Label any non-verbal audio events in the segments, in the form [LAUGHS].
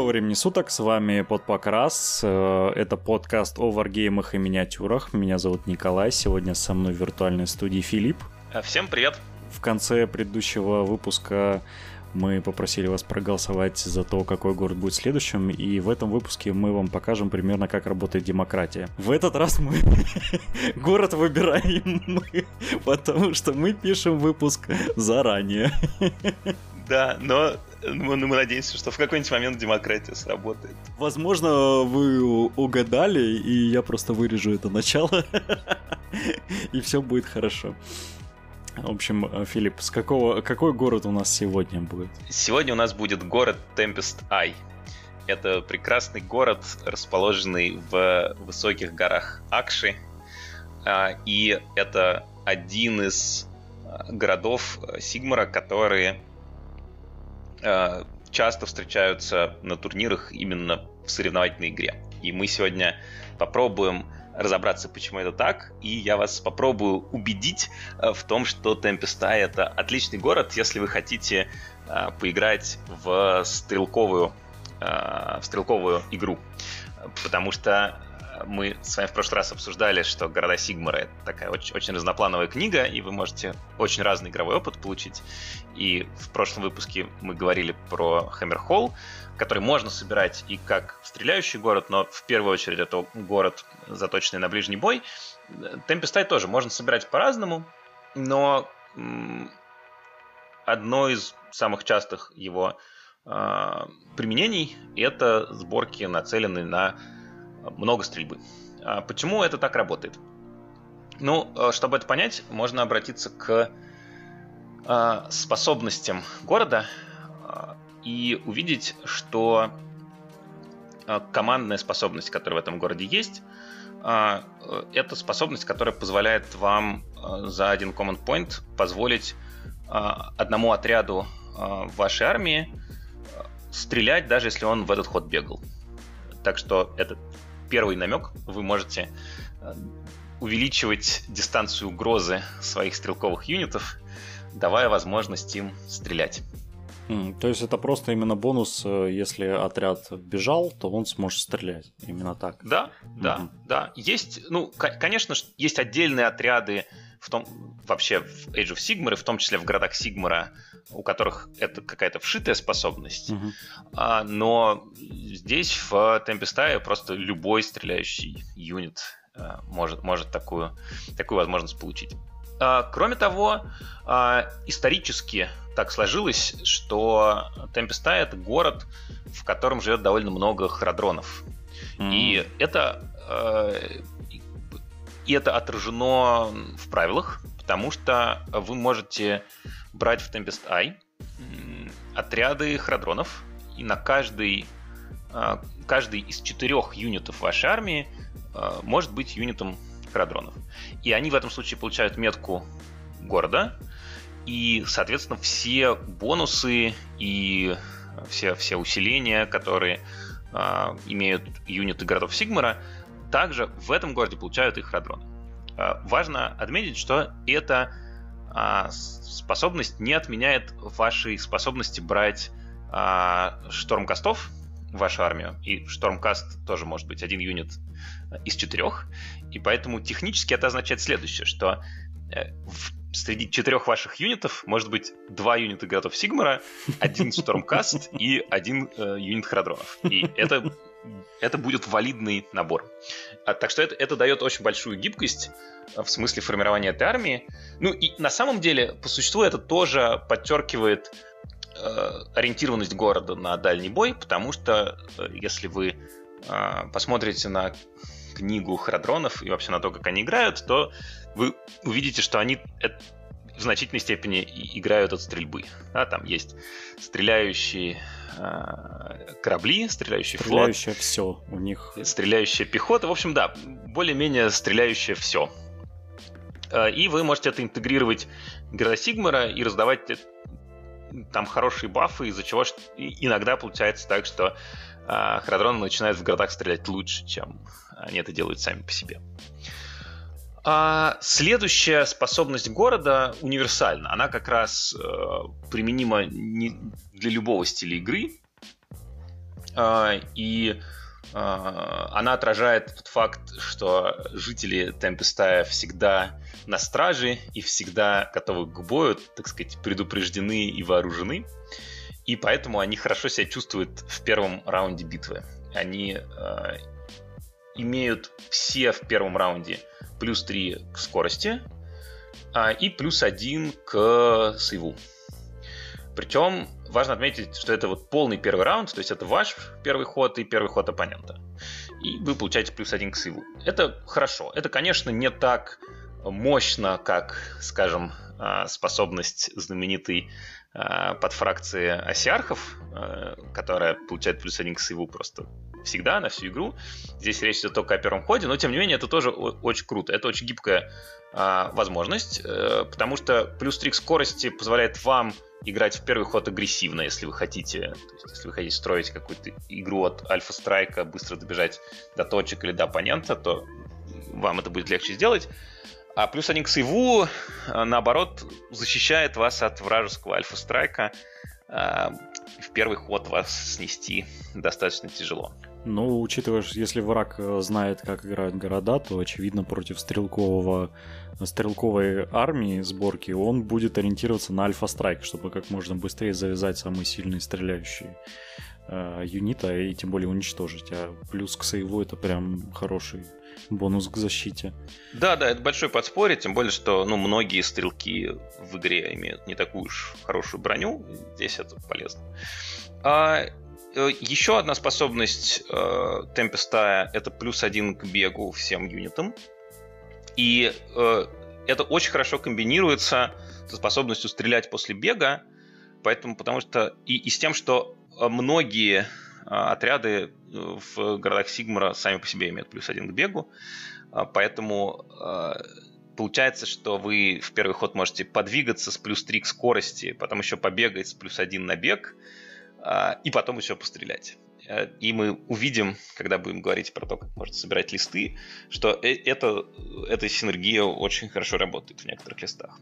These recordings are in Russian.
Доброго времени суток, с вами Подпокрас. Э, это подкаст о варгеймах и миниатюрах. Меня зовут Николай, сегодня со мной в виртуальной студии Филипп. Всем привет! В конце предыдущего выпуска мы попросили вас проголосовать за то, какой город будет следующим, и в этом выпуске мы вам покажем примерно, как работает демократия. В этот раз мы [LAUGHS] город выбираем мы, потому что мы пишем выпуск заранее. [LAUGHS] Да, но мы, мы надеемся, что в какой-нибудь момент демократия сработает. Возможно, вы угадали, и я просто вырежу это начало, [LAUGHS] и все будет хорошо. В общем, э, Филипп, с какого, какой город у нас сегодня будет? Сегодня у нас будет город Tempest Ай. Это прекрасный город, расположенный в высоких горах Акши. А, и это один из а, городов Сигмара, которые а, часто встречаются на турнирах именно в соревновательной игре. И мы сегодня попробуем разобраться, почему это так, и я вас попробую убедить э, в том, что Темпестай это отличный город, если вы хотите э, поиграть в стрелковую, э, в стрелковую игру. Потому что мы с вами в прошлый раз обсуждали, что «Города Сигмара» — это такая очень, очень разноплановая книга, и вы можете очень разный игровой опыт получить. И в прошлом выпуске мы говорили про Хаммерхолл, который можно собирать и как стреляющий город, но в первую очередь это город, заточенный на ближний бой. Темпестай тоже можно собирать по-разному, но одно из самых частых его э, применений это сборки, нацеленные на много стрельбы. А почему это так работает? Ну, э, чтобы это понять, можно обратиться к э, способностям города и увидеть, что а, командная способность, которая в этом городе есть, это способность, которая позволяет вам за один command point позволить одному отряду вашей армии стрелять, даже если он в этот ход бегал. Так что это первый намек. Вы можете увеличивать дистанцию угрозы своих стрелковых юнитов, давая возможность им стрелять. То есть это просто именно бонус, э, если отряд бежал, то он сможет стрелять. Именно так. Да, да, mm да. Есть, ну, конечно, есть отдельные отряды в том, вообще в Age of Sigmar, в том числе в городах Сигмара, у которых это какая-то вшитая способность. mm А, но здесь в Tempest просто любой стреляющий юнит а, может, может такую, такую возможность получить. А, кроме того, а, исторически так сложилось, что Темпестай это город, в котором живет довольно много храдронов. Mm. И это э, и это отражено в правилах, потому что вы можете брать в Tempest Eye отряды храдронов, и на каждый, каждый из четырех юнитов вашей армии может быть юнитом храдронов. И они в этом случае получают метку города, и, соответственно, все бонусы и все, все усиления, которые э, имеют юниты городов Сигмара, также в этом городе получают их радроны. Э, важно отметить, что эта э, способность не отменяет вашей способности брать э, штурмкастов в вашу армию. И штурмкаст тоже может быть один юнит из четырех. И поэтому технически это означает следующее, что в среди четырех ваших юнитов может быть два юнита готов Сигмара, один Штормкаст и один э, юнит Храдронов. И это, это будет валидный набор. А, так что это, это дает очень большую гибкость в смысле формирования этой армии. Ну и на самом деле, по существу, это тоже подчеркивает э, ориентированность города на дальний бой, потому что э, если вы э, посмотрите на книгу Храдронов и вообще на то, как они играют, то вы увидите, что они в значительной степени играют от стрельбы. Да, там есть стреляющие э, корабли, стреляющий флот. Стреляющее все у них. Стреляющая пехота. В общем, да, более-менее стреляющее все. Э, и вы можете это интегрировать в города Сигмара и раздавать там хорошие бафы, из-за чего иногда получается так, что э, Храдроны начинают в городах стрелять лучше, чем они это делают сами по себе. А следующая способность города универсальна. Она как раз э, применима не для любого стиля игры. И она отражает тот факт, что жители Темпестая всегда на страже и всегда готовы к бою, так сказать, предупреждены и вооружены. И поэтому они хорошо себя чувствуют в первом раунде битвы. Они э, имеют все в первом раунде плюс 3 к скорости э, и плюс 1 к сейву. Причем важно отметить, что это вот полный первый раунд, то есть это ваш первый ход и первый ход оппонента. И вы получаете плюс один к сейву. Это хорошо. Это, конечно, не так мощно, как, скажем, а, способность знаменитой а, подфракции осиархов, а, которая получает плюс один к сейву просто всегда на всю игру. Здесь речь идет только о первом ходе, но тем не менее это тоже очень круто. Это очень гибкая возможность, э, потому что плюс 3 к скорости позволяет вам играть в первый ход агрессивно, если вы хотите. То есть, если вы хотите строить какую-то игру от альфа-страйка, быстро добежать до точек или до оппонента, то вам это будет легче сделать. А плюс один к сейву, э, наоборот, защищает вас от вражеского альфа-страйка. Э, в первый ход вас снести достаточно тяжело. Ну, учитывая, если враг э, знает, как играть города, то, очевидно, против стрелкового, стрелковой армии сборки он будет ориентироваться на альфа-страйк, чтобы как можно быстрее завязать самые сильные стреляющие э, юнита и тем более уничтожить. А плюс к сейву это прям хороший бонус к защите. Да, да, это большое подспорье, тем более, что ну, многие стрелки в игре имеют не такую уж хорошую броню, здесь это полезно. А Э, Еще одна способность э, Темпестая — это плюс один к бегу всем юнитам. И э, это очень хорошо комбинируется со способностью стрелять после бега, поэтому, потому что и, и с тем, что э, многие отряды в городах Сигмара сами по себе имеют плюс один к бегу, поэтому э, получается, что вы в первый ход можете подвигаться с плюс 3 к скорости, потом еще побегать с плюс 1 на бег, и потом еще пострелять. Э, и мы увидим, когда будем говорить про то, как можно собирать листы, что э, это, эта синергия очень хорошо работает в некоторых листах.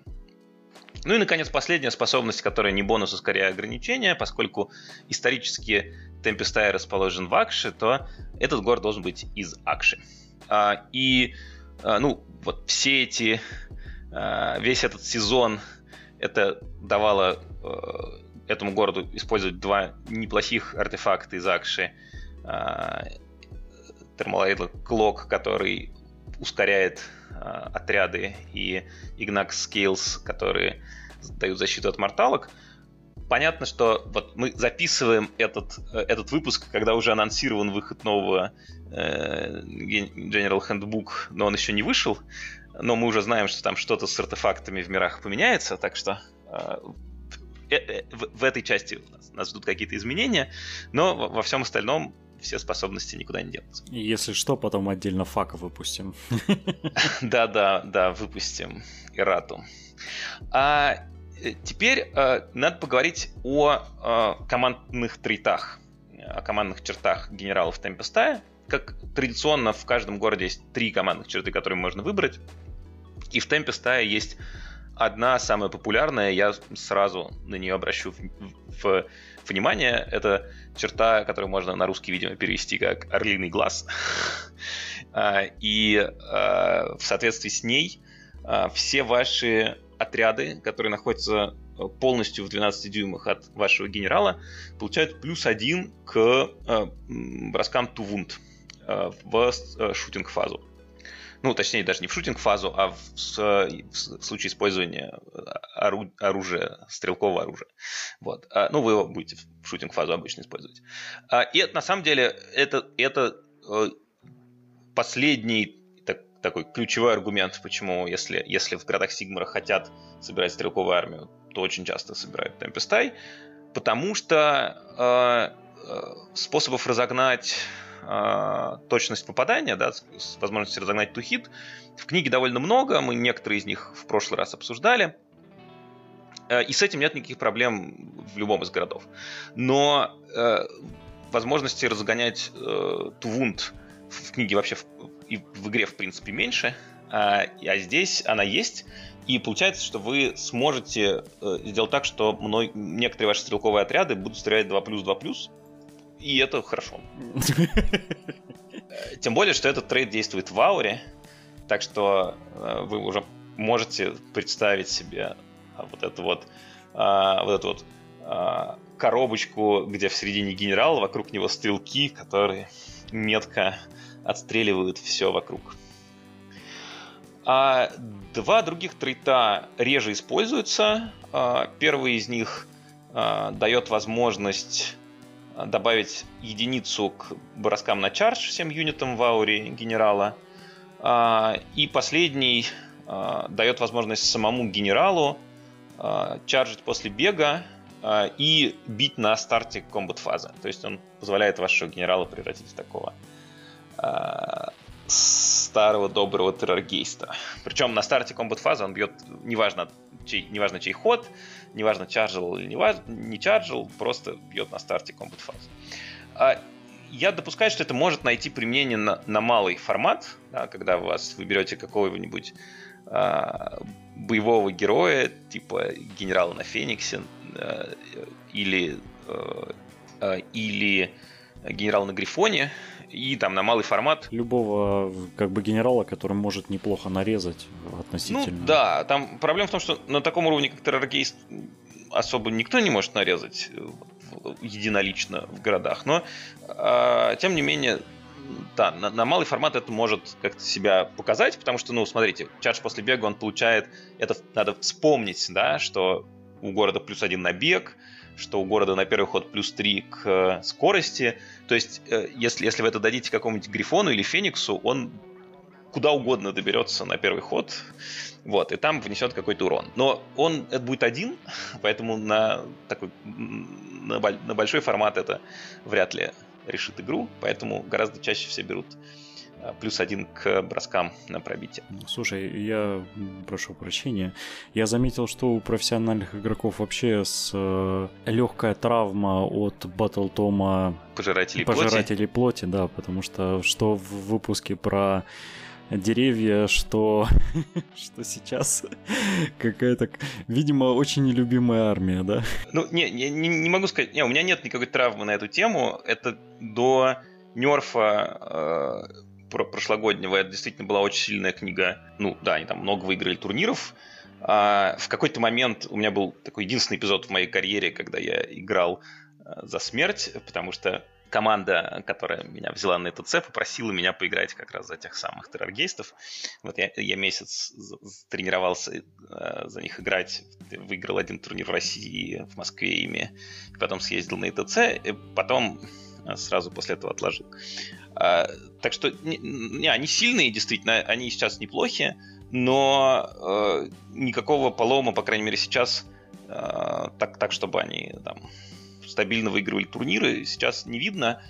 Ну и, наконец, последняя способность, которая не бонус, а скорее ограничение, поскольку исторически Темпестай расположен в Акше, то этот город должен быть из Акши. А, и, а, ну, вот все эти, весь этот сезон это давало этому городу использовать два неплохих артефакта из Акши. Термалайдл Клок, который ускоряет а, отряды, и Ignax Scales, которые дают защиту от морталок. Понятно, что вот мы записываем этот, этот выпуск, когда уже анонсирован выход нового э, General Handbook, но он еще не вышел. Но мы уже знаем, что там что-то с артефактами в мирах поменяется, так что э, Э, э, в, в этой части нас, нас ждут какие-то изменения, но во, во всем остальном все способности никуда не денутся. Если что, потом отдельно фак выпустим. [LAUGHS] Да, да, да, выпустим Ирату. А э, теперь а, надо поговорить о а, командных трейтах, о командных чертах генералов Темпестая. Как традиционно в каждом городе есть три командных черты, которые можно выбрать. И в Темпестае есть одна самая популярная, я сразу на нее обращу в, в внимание, это черта, которую можно на русский, видимо, перевести как «орлиный глаз». [LAUGHS] А, и а, в соответствии с ней а, все ваши отряды, которые находятся полностью в 12 дюймах от вашего генерала, получают плюс один к броскам Тувунд в шутинг-фазу ну, точнее, даже не в шутинг-фазу, а в, в случае использования ору, оружия, стрелкового оружия. Вот. А, ну, вы его будете в шутинг-фазу обычно использовать. А, и на самом деле, это, это э, последний так, такой ключевой аргумент, почему, если, если в городах Сигмара хотят собирать стрелковую армию, то очень часто собирают Темпестай, потому что э, э, способов разогнать э, точность попадания, да, с, с возможностью разогнать тухит. В книге довольно много, мы некоторые из них в прошлый раз обсуждали. Э, и с этим нет никаких проблем в любом из городов. Но э, возможности разгонять э, Тувунд в книге вообще в, и в игре в принципе меньше, а, а здесь она есть. И получается, что вы сможете э, сделать так, что мной, некоторые ваши стрелковые отряды будут стрелять 2 плюс 2 плюс, И это хорошо. [LAUGHS] Тем более, что этот трейд действует в ауре, так что э, вы уже можете представить себе вот эту вот, а, вот эту вот а, коробочку, где в середине генерал, вокруг него стрелки, которые метко отстреливают все вокруг. А два других трейта реже используются. А, первый из них а, дает возможность добавить единицу к броскам на чардж всем юнитам в ауре генерала. А, и последний дает возможность самому генералу чаржить после бега и бить на старте комбат фазы. То есть он позволяет вашего генерала превратить в такого старого доброго терроргейста. Причем на старте комбат фазы он бьет, неважно чей, неважно чей ход, неважно чаржил или не, важно, не чаржил, просто бьет на старте комбат фазы. А я допускаю, что это может найти применение на, на малый формат, да, когда вас вы берете какого-нибудь а, боевого героя, типа генерала на Фениксе, а, или, а или генерал на Грифоне, и там на малый формат. Любого как бы генерала, который может неплохо нарезать относительно. Ну да, там проблема в том, что на таком уровне, как терроргейст, особо никто не может нарезать э, единолично в городах. Но, э, тем не менее, да, на, на малый формат это может как-то себя показать, потому что, ну, смотрите, чардж после бега он получает, это надо вспомнить, да, что у города плюс один на бег, что у города на первый ход плюс 3 к э, скорости. То есть, э, если, если вы это дадите какому-нибудь Грифону или Фениксу, он куда угодно доберется на первый ход, вот, и там внесет какой-то урон. Но он это будет один, [LAUGHS] поэтому на такой на, на большой формат это вряд ли решит игру, поэтому гораздо чаще все берут плюс один к броскам на пробитие. Слушай, я прошу прощения. Я заметил, что у профессиональных игроков вообще с э, легкая травма от батл тома пожирателей, пожирателей плоти. плоти, да, потому что что в выпуске про деревья, что, [LAUGHS] что сейчас какая-то, видимо, очень нелюбимая армия, да? Ну, не, не, не могу сказать, не, у меня нет никакой травмы на эту тему. Это до нерфа э, прошлогоднего, это действительно была очень сильная книга. Ну, да, они там много выиграли турниров. А в какой-то момент у меня был такой единственный эпизод в моей карьере, когда я играл а, за смерть, потому что команда, которая меня взяла на ТЦ, попросила меня поиграть как раз за тех самых терроргейстов. Вот я, я месяц тренировался э, за них играть, выиграл один турнир в России, в Москве ими, потом съездил на ТЦ, и потом сразу после этого отложил. А, так что не, они сильные, действительно, они сейчас неплохие, но э, никакого полома, по крайней мере, сейчас э, так, так, чтобы они там стабильно выигрывали турниры, сейчас не видно.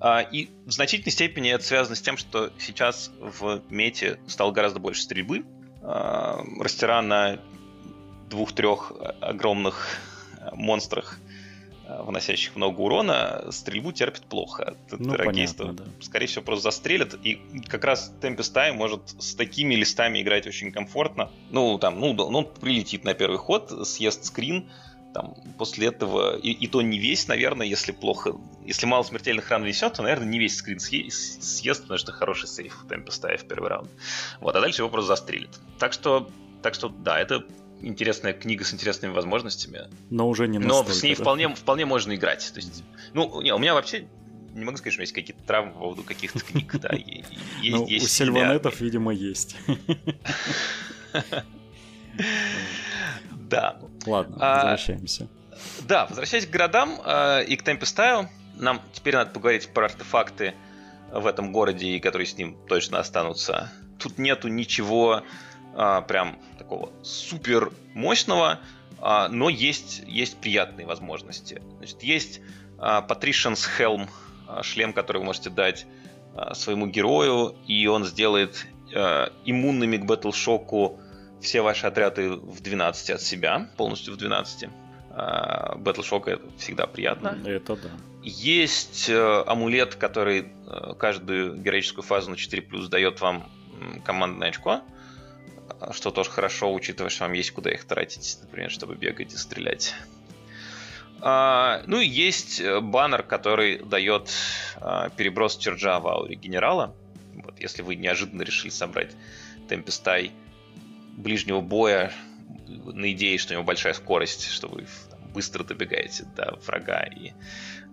А, и в значительной степени это связано с тем, что сейчас в мете стало гораздо больше стрельбы. А, растера на двух-трех огромных монстрах Э, вносящих много урона, стрельбу терпит плохо. Ну, Терроргейста, да. скорее всего, просто застрелят. И как раз Tempest Time может с такими листами играть очень комфортно. Ну, там, ну, ну он прилетит на первый ход, съест скрин, там, после этого, и, и то не весь, наверное, если плохо, если мало смертельных ран несет, то, наверное, не весь скрин съест, потому что хороший сейф Tempest в первый раунд. Вот, а дальше его просто застрелит. Так что, так что, да, это интересная книга с интересными возможностями. Но уже не Но с ней да? вполне, вполне можно играть. То есть, ну, не, у меня вообще не могу сказать, что у меня есть какие-то травмы по поводу каких-то книг. Да, [LAUGHS] есть, ну, есть у сильванетов, видимо, есть. Да. Ладно, а, возвращаемся. Да, возвращаясь к городам э, и к темпе стайл, нам теперь надо поговорить про артефакты в этом городе, которые с ним точно останутся. Тут нету ничего а, прям такого супер мощного, а, но есть, есть приятные возможности. Значит, есть а, Patrician's Helm, а, шлем, который вы можете дать а, своему герою, и он сделает а, иммунными к батлшоку все ваши отряды в 12 от себя, полностью в 12. Батлшок это всегда приятно. Это да. Есть э, амулет, который э, каждую героическую фазу на 4 плюс дает вам командное очко что тоже хорошо, учитывая, что вам есть куда их тратить, например, чтобы бегать и стрелять. А, ну и есть э, баннер, который дает а, переброс черджа в ауре генерала. Вот, если вы неожиданно решили собрать темпестай ближнего боя на идее, что у него большая скорость, что вы быстро добегаете до врага и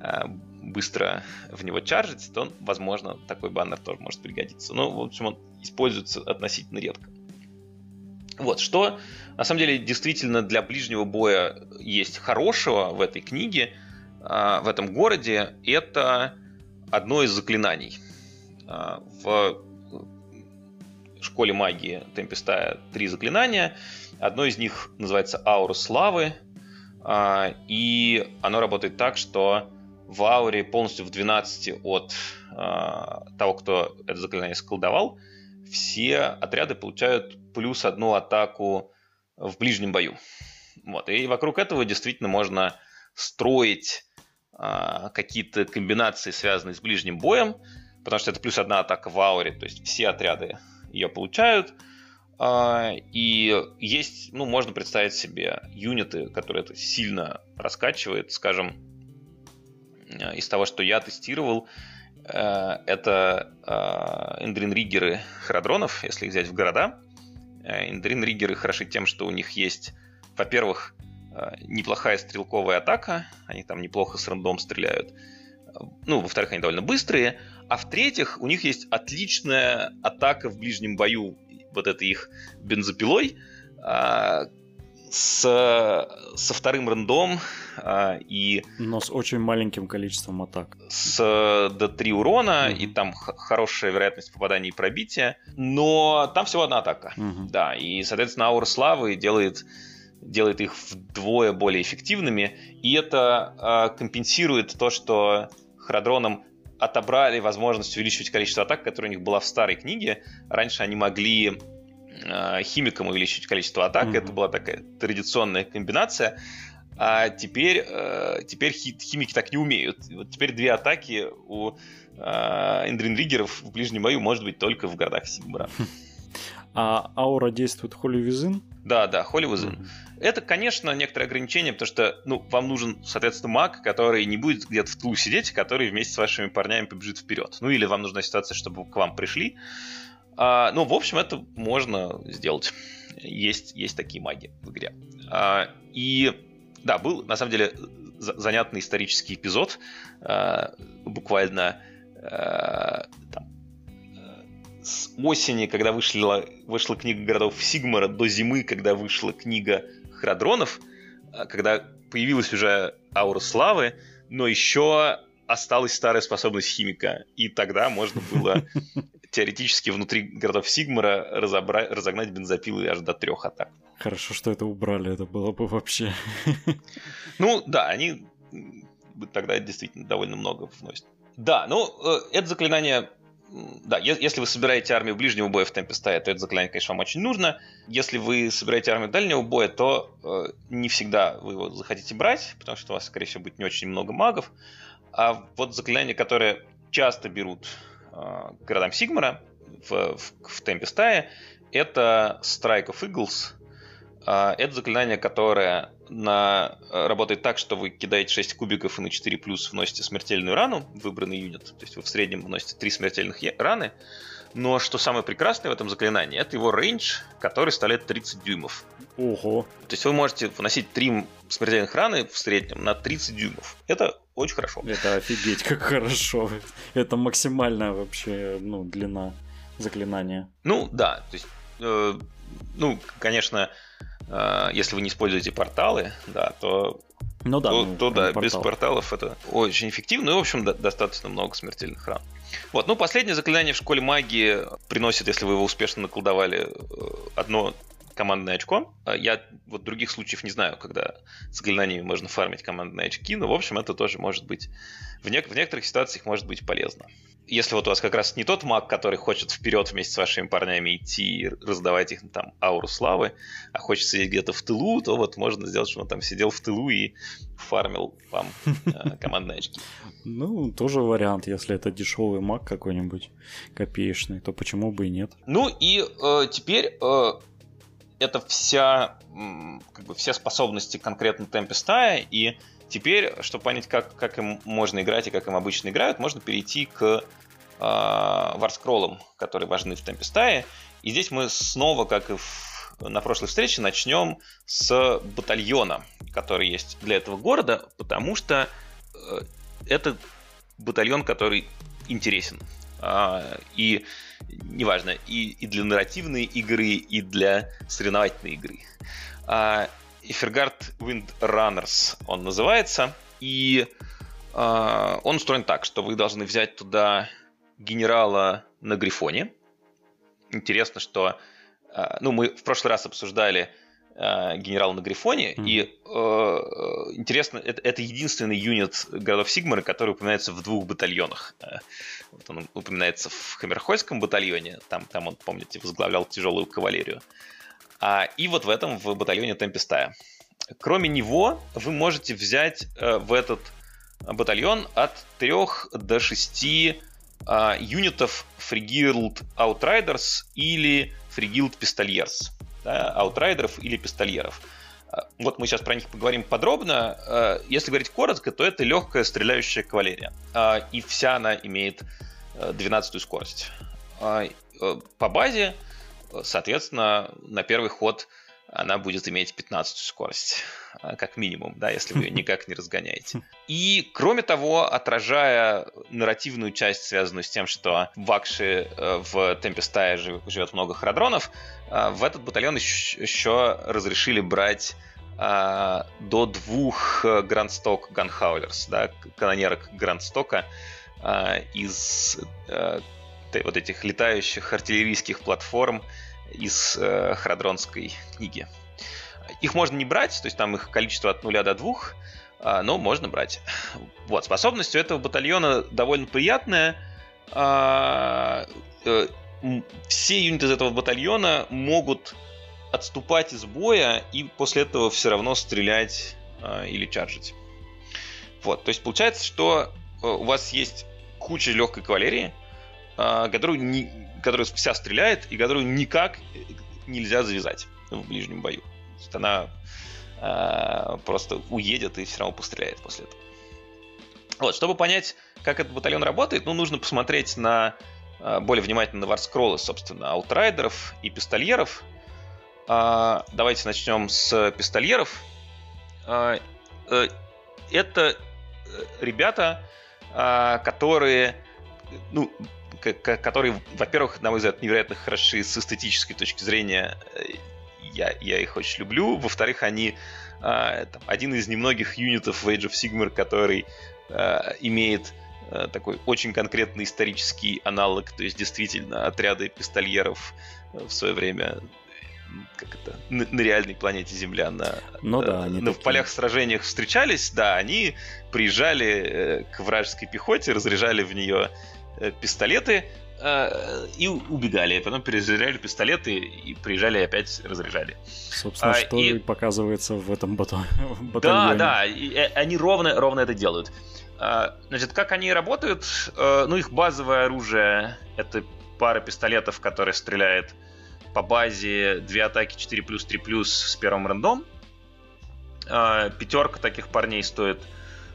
а, быстро в него чаржите, то, возможно, такой баннер тоже может пригодиться. Но, в общем, он используется относительно редко. Вот, что на самом деле действительно для ближнего боя есть хорошего в этой книге, а, в этом городе, это одно из заклинаний. А, в школе магии Темпестая три заклинания. Одно из них называется Аура Славы, а, и оно работает так, что в ауре полностью в 12 от того, кто это заклинание сколдовал, все отряды получают плюс одну атаку в ближнем бою. Вот. И вокруг этого действительно можно строить а, какие-то комбинации, связанные с ближним боем, потому что это плюс одна атака в ауре, то есть все отряды ее получают. А, и есть, ну, можно представить себе юниты, которые это сильно раскачивают, скажем, а, из того, что я тестировал, э, это эндрин-риггеры храдронов, если их взять в города. Эндрин-риггеры хороши тем, что у них есть, во-первых, э, неплохая стрелковая атака, они там неплохо с рандом стреляют. Ну, во-вторых, они довольно быстрые. А в-третьих, у них есть отличная атака в ближнем бою, вот это их бензопилой, а, с, со вторым рандом а, и... Но с очень маленьким количеством атак. С до 3 урона, mm-hmm. и там хорошая вероятность попадания и пробития, но там всего одна атака. Mm-hmm. Да, и, соответственно, аура славы делает делает их вдвое более эффективными, и это э, компенсирует то, что Храдронам отобрали возможность увеличивать количество атак, которое у них была в старой книге. Раньше они могли химикам увеличить количество атак. Mm-hmm. Это была такая традиционная комбинация. А теперь, э, теперь химики так не умеют. Вот теперь две атаки у эндринриггеров в ближнем бою может быть только в городах Сигмара. А аура действует Within? Да, да, Within. Mm-hmm. Это, конечно, некоторое ограничение, потому что, ну, вам нужен, соответственно, маг, который не будет где-то в тылу сидеть, который вместе с вашими парнями побежит вперед. Ну, или вам нужна ситуация, чтобы к вам пришли, а, ну, в общем, это можно сделать. Есть, есть такие маги в игре. А, и да, был на самом деле занятный исторический эпизод. А, буквально а, там, с осени, когда вышла, вышла книга городов Сигмара, до зимы, когда вышла книга Храдронов, а, когда появилась уже аура славы, но еще осталась старая способность химика. И тогда можно было [LAUGHS] теоретически внутри городов Сигмара разобра... разогнать бензопилы аж до трех атак. Хорошо, что это убрали, это было бы вообще. [LAUGHS] Ну, да, они тогда действительно довольно много вносят. Да, ну, э, это заклинание да, если вы собираете армию ближнего боя в темпе стая, то это заклинание, конечно, вам очень нужно. Если вы собираете армию дальнего боя, то э, не всегда вы его захотите брать, потому что у вас, скорее всего, будет не очень много магов. А вот заклинания, которые часто берут э, городам Сигмара в, в, в темпе стаи, это Strike of Eagles. Э, это заклинание, которое на, э, работает так, что вы кидаете 6 кубиков и на 4 плюс вносите смертельную рану, выбранный юнит. То есть вы в среднем вносите 3 смертельных раны. Но что самое прекрасное в этом заклинании, это его рейндж, который составляет 30 дюймов. Ого. То есть вы можете вносить 3 смертельных раны в среднем на 30 дюймов. Это очень хорошо. Это офигеть, как хорошо. Это максимальная вообще ну, длина заклинания. Ну, да. То есть, э, ну, конечно, э, если вы не используете порталы, да, то ну да, то, ну, то да, портал. без порталов это очень эффективно. И, в общем, да, достаточно много смертельных ран. Вот, ну, последнее заклинание в школе магии приносит, если вы его успешно наколдовали, э, одно командное очко. А я вот других случаев не знаю, когда с заклинаниями можно фармить командные очки, но, в общем, это тоже может быть... В, не... в некоторых ситуациях может быть полезно. Если вот у вас как раз не тот маг, который хочет вперед вместе с вашими парнями идти и раздавать их там ауру славы, а хочет сидеть где-то в тылу, то вот можно сделать, чтобы он там сидел в тылу и фармил вам э, [LAUGHS] командные очки. Ну, тоже вариант, если это дешевый маг какой-нибудь копеечный, то почему бы и нет. Ну и э, теперь э, это вся, как бы все способности конкретно темпе стая, и Теперь, чтобы понять, как, как им можно играть и как им обычно играют, можно перейти к э, варскроллам, которые важны в темпе стаи. И здесь мы снова, как и в, на прошлой встрече, начнем с батальона, который есть для этого города, потому что э, это батальон, который интересен. Э, и неважно, и, и для нарративной игры, и для соревновательной игры. Э, Эфергард Wind Runners он называется. И э, он устроен так, что вы должны взять туда генерала на Грифоне. Интересно, что ну, мы в прошлый раз обсуждали э, генерала на Грифоне, mm-hmm. и э, интересно, это, это единственный юнит городов Сигмара, который упоминается в двух батальонах. Э, вот он упоминается в Хаммерхойском батальоне, там, там он, помните, возглавлял тяжелую кавалерию. А, и вот в этом, в батальоне Темпестая. Кроме него, вы можете взять э, в этот батальон от 3 до 6 а, юнитов Frigiled Outriders или Frigiled Pistoliers. Да, аутрайдеров или пистольеров. А, вот мы сейчас про них поговорим подробно. А, если говорить коротко, то это легкая стреляющая кавалерия. А, и вся она имеет 12 скорость. По базе соответственно, на первый ход она будет иметь 15 скорость, [LAUGHS] а, как минимум, да, если вы ее [LAUGHS] никак не разгоняете. И, кроме того, отражая нарративную часть, связанную с тем, что в Акше э, в Темпестае живет много храдронов, э, в этот батальон еще разрешили брать а, до двух Грандсток Ганхаулерс, да, канонерок Грандстока из э, вот этих летающих артиллерийских платформ из э, Храдронской книги. Их можно не брать, то есть там их количество от 0 до 2, э, но можно брать. Вот, способность у этого батальона довольно приятная. Э, э, все юниты из этого батальона могут отступать из боя и после этого все равно стрелять э, или чаржить. Вот, то есть получается, что э, у вас есть куча легкой кавалерии, а, которую, не, которая вся стреляет и которую никак нельзя завязать в ближнем бою. То есть она э, просто уедет и все равно постреляет после этого. Вот, чтобы понять, как этот батальон работает, ну, нужно посмотреть на э, более внимательно на варскроллы, собственно, аутрайдеров и пистольеров. Э, давайте начнем с пистольеров. Э, э, это ребята, э, которые ну, которые, во-первых, на мой взгляд, невероятно хороши с эстетической точки зрения. Э, я, я их очень люблю. Во-вторых, они э, там, один из немногих юнитов в Age of Sigmar, который э, имеет э, такой очень конкретный исторический аналог, то есть действительно отряды пистольеров в свое время как это, на, на реальной планете Земля, на, ну, да, они на, в полях сражениях встречались, да, они приезжали э, к вражеской пехоте, разряжали в нее Э, пистолеты э, и убегали. Потом перезаряжали пистолеты и приезжали и опять разряжали. Собственно, а, что и показывается в этом [LAUGHS] батальоне. Да, да, и, э, они ровно, ровно это делают. А, значит, как они работают? Ну, их базовое оружие — это пара пистолетов, которые стреляет по базе две атаки 4 плюс 3 плюс с первым рандом. А, пятерка таких парней стоит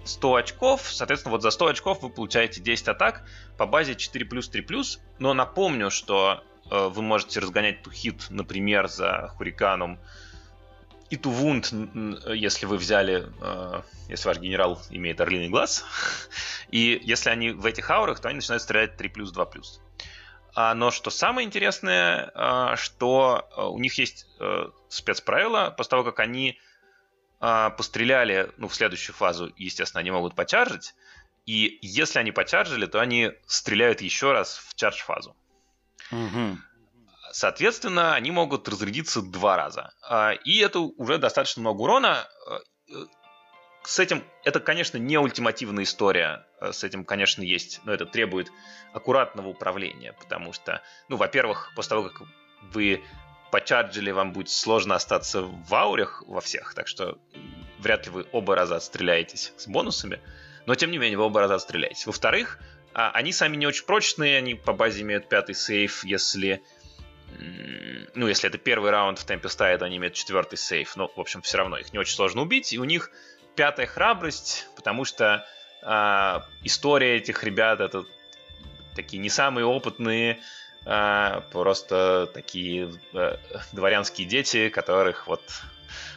100 очков, соответственно, вот за 100 очков вы получаете 10 атак по базе 4 плюс 3 плюс, но напомню, что э, вы можете разгонять тухит, например, за Хуриканом и Тувунд, если вы взяли, э, если ваш генерал имеет орлиный глаз, [LAUGHS] и если они в этих аурах, то они начинают стрелять 3 плюс 2 плюс. А, но что самое интересное, э, что э, у них есть э, спецправила, после того, как они а, постреляли, ну, в следующую фазу, естественно, они могут почаржить. И если они почаржили, то они стреляют еще раз в чардж-фазу. Угу. Соответственно, они могут разрядиться два раза. А, и это уже достаточно много урона. А, с этим, это, конечно, не ультимативная история. С этим, конечно, есть, но это требует аккуратного управления, потому что, ну, во-первых, после того, как вы почарджили, вам будет сложно остаться в аурях во всех, так что вряд ли вы оба раза отстреляетесь с бонусами, но тем не менее вы оба раза отстреляетесь. Во-вторых, а, они сами не очень прочные, они по базе имеют пятый сейф, если ну, если это первый раунд в темпе стая, то они имеют четвертый сейф, но, в общем, все равно их не очень сложно убить, и у них пятая храбрость, потому что э, история этих ребят это такие не самые опытные, э, просто такие э, дворянские дети, которых вот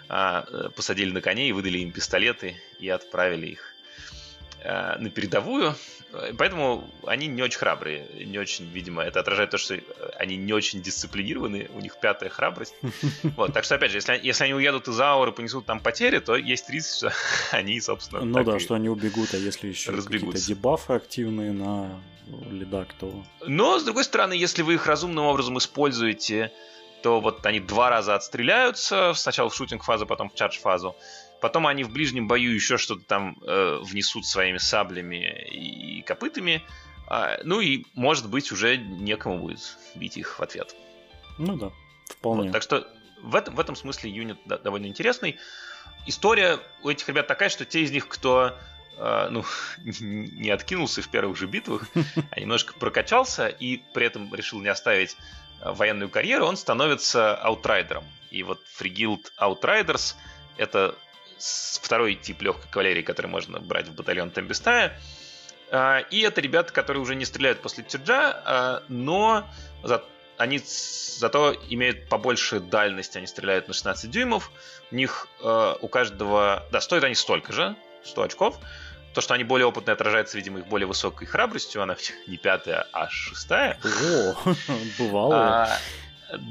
э, посадили на коней выдали им пистолеты и отправили их э, на передовую. Поэтому они не очень храбрые, не очень, видимо, это отражает то, что они не очень дисциплинированы, у них пятая храбрость. [LAUGHS] Вот, так что, опять же, если, если они уедут из ауры, понесут там потери, то есть риск, что [LAUGHS] они, собственно, Ну да, что они убегут, а если еще какие-то дебафы активные на лидак, то... Но, с другой стороны, если вы их разумным образом используете, то вот они два раза отстреляются, сначала в шутинг-фазу, потом в чардж-фазу, Потом они в ближнем бою еще что-то там э, внесут своими саблями и копытами. А, ну и, может быть, уже некому будет бить их в ответ. Ну да, вполне. Вот, так что в этом, в этом смысле юнит довольно интересный. История у этих ребят такая, что те из них, кто ну, [LAUGHS] не откинулся в первых же битвах, а немножко прокачался и при этом решил не оставить э, военную карьеру, он становится outrider ом. И вот Freeguild Outriders — это второй тип легкой кавалерии, который можно брать в батальон Tempest's Eye. А, и это ребята, которые уже не стреляют после чарджа, но они зато имеют побольше дальность, они стреляют на 16 дюймов. У них у каждого... Да, стоят они столько же, 100 очков. То, что они более опытные, отражается, видимо, их более высокой храбростью. Она не пятая, а шестая. О, [LAUGHS] бывало.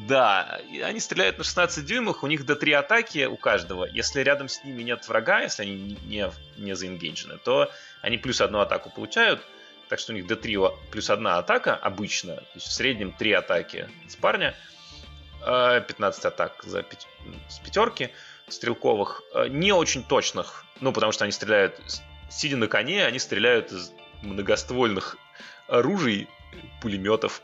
Да, они стреляют на 16 дюймах, у них до 3 атаки у каждого. Если рядом с ними нет врага, если они не, не заингейджены, то они плюс одну атаку получают. Так что у них до 3 плюс одна атака обычно. То есть в среднем 3 атаки с парня. 15 а, атак за с пятерки стрелковых. А, не очень точных, ну, потому что они стреляют, сидя на коне, они стреляют из многоствольных оружий, пулеметов.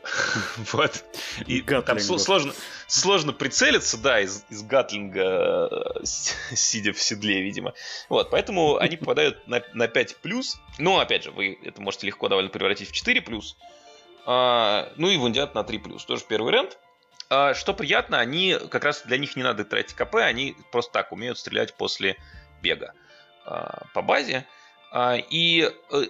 [LAUGHS] вот. И там сложно, сложно прицелиться, да, из, из гатлинга, э, сидя в седле, видимо. Вот, поэтому они попадают на, на 5 плюс. Но, опять же, вы это можете легко довольно превратить в 4 плюс. А, ну и вундят на 3 плюс. Тоже первый вариант. А, что приятно, они как раз для них не надо тратить КП, они просто так умеют стрелять после бега а, по базе. А, и э,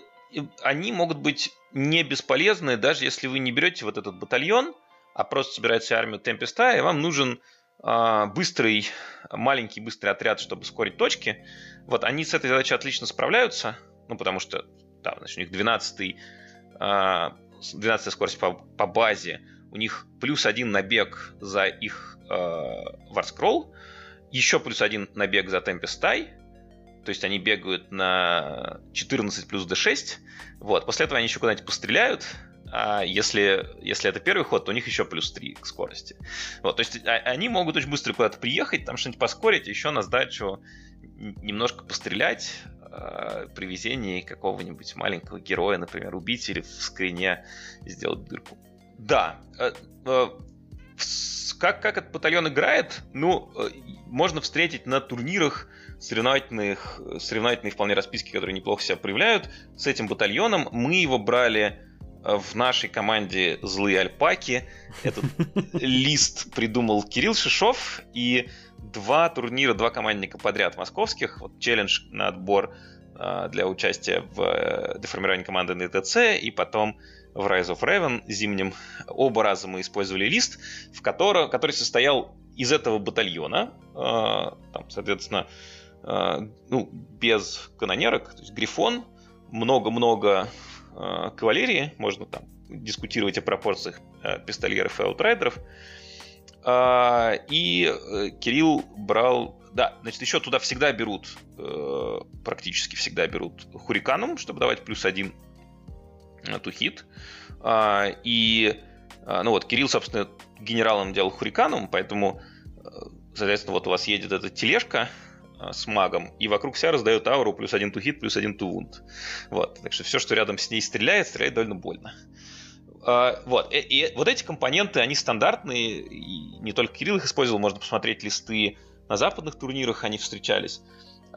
они могут быть не бесполезны, даже если вы не берете вот этот батальон, а просто собираете армию Темпеста, и вам нужен быстрый, маленький быстрый отряд, чтобы скорить точки. Вот они с этой задачей отлично справляются, ну, потому что, да, значит, у них 12 э, 12 скорость по, по базе, у них плюс один набег за их э, варскролл, еще плюс один набег за Темпестай, то есть они бегают на 14 плюс d6. Вот. После этого они еще куда-нибудь постреляют. А если, если это первый ход, то у них еще плюс 3 к скорости. Вот, то есть а, они могут очень быстро куда-то приехать, там что-нибудь поскорить, еще на сдачу немножко пострелять э, при везении какого-нибудь маленького героя, например, убить или в скрине сделать дырку. Да, э, э, как, как этот батальон играет, ну, э, можно встретить на турнирах соревновательных, соревновательные вполне расписки, которые неплохо себя проявляют. С этим батальоном мы его брали в нашей команде «Злые альпаки». Этот [LAUGHS] лист придумал Кирилл Шишов, и два турнира, два командника подряд московских, вот челлендж на отбор для участия в деформировании команды на ТЦ, и потом в Rise of Raven зимнем. Оба раза мы использовали лист, в котором, который состоял из этого батальона. Э, там, соответственно, э, ну, без канонерок, то есть грифон, много-много э, кавалерии, можно там дискутировать о пропорциях э, пистольеров и аутрайдеров. Э, и э, Кирилл брал да, значит, еще туда всегда берут, э, практически всегда берут Хуриканом, чтобы давать плюс один Тухит. А, и, а, ну вот, Кирилл, собственно, генералом делал Хуриканом, поэтому, э, соответственно, вот у вас едет эта тележка а, с магом, и вокруг вся раздает ауру плюс один тухит, плюс один тувунд. Вот, так что все, что рядом с ней стреляет, стреляет довольно больно. Вот, и, и вот эти компоненты, они стандартные, и не только Кирилл их использовал, можно посмотреть листы на западных турнирах, они встречались.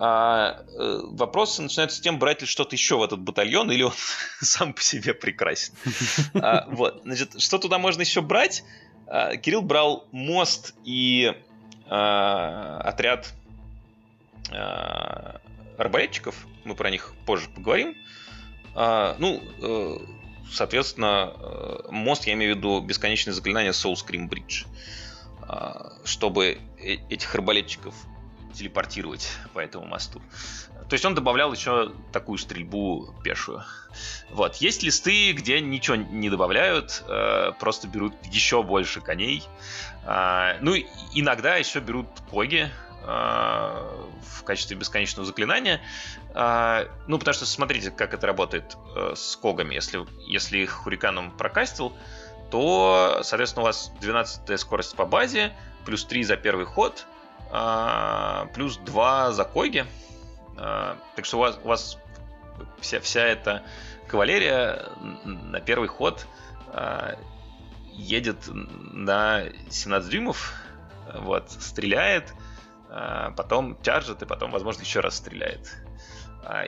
А, э, вопросы начинаются с тем, брать ли что-то еще в этот батальон, или он [LAUGHS] сам по себе прекрасен. [LAUGHS] А, вот, значит, что туда можно еще брать? А, Кирилл брал мост и а, отряд а, арбалетчиков, мы про них позже поговорим. А, ну, э, соответственно, э, мост, я имею в виду бесконечное заклинание Soul Scream Bridge, а, чтобы этих арбалетчиков телепортировать по этому мосту. То есть он добавлял еще такую стрельбу пешую. Вот. Есть листы, где ничего не добавляют, э, просто берут еще больше коней. Э, ну, иногда еще берут коги э, в качестве бесконечного заклинания. Ну, потому что смотрите, как это работает с когами. Если, если их хуриканом прокастил, то, соответственно, у вас 12 скорость по базе, плюс 3 за первый ход, плюс 2 за коги. Э, так что у вас, у вас вся, вся эта кавалерия на первый ход э, едет на 17 дюймов, вот, стреляет, потом чаржит и потом, возможно, еще раз стреляет.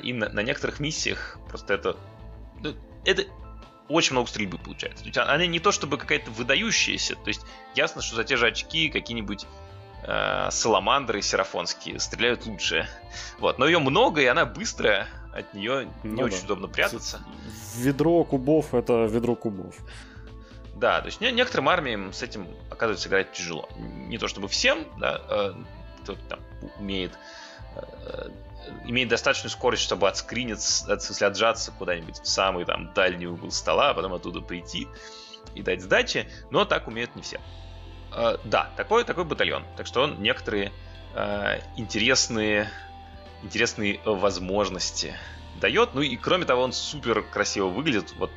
И на, на некоторых миссиях просто это... Ну, это очень много стрельбы получается. То есть она не то чтобы какая-то выдающаяся, то есть ясно, что за те же очки какие-нибудь э, саламандры серафонские стреляют лучше. Вот. Но ее много, и она быстрая, от нее не ну, очень да. удобно прятаться. Ведро кубов это ведро кубов. Да, то есть некоторым армиям с этим оказывается играть тяжело. Не то чтобы всем, да, э, кто там умеет э, имеет достаточную скорость, чтобы отскриниться, от, в смысле, отжаться куда-нибудь в самый там дальний угол стола, а потом оттуда прийти и дать сдачи, но так умеют не все. Э, да, такой, такой батальон. Так что он некоторые э, интересные, интересные возможности дает. Ну и кроме того, он супер красиво выглядит. Вот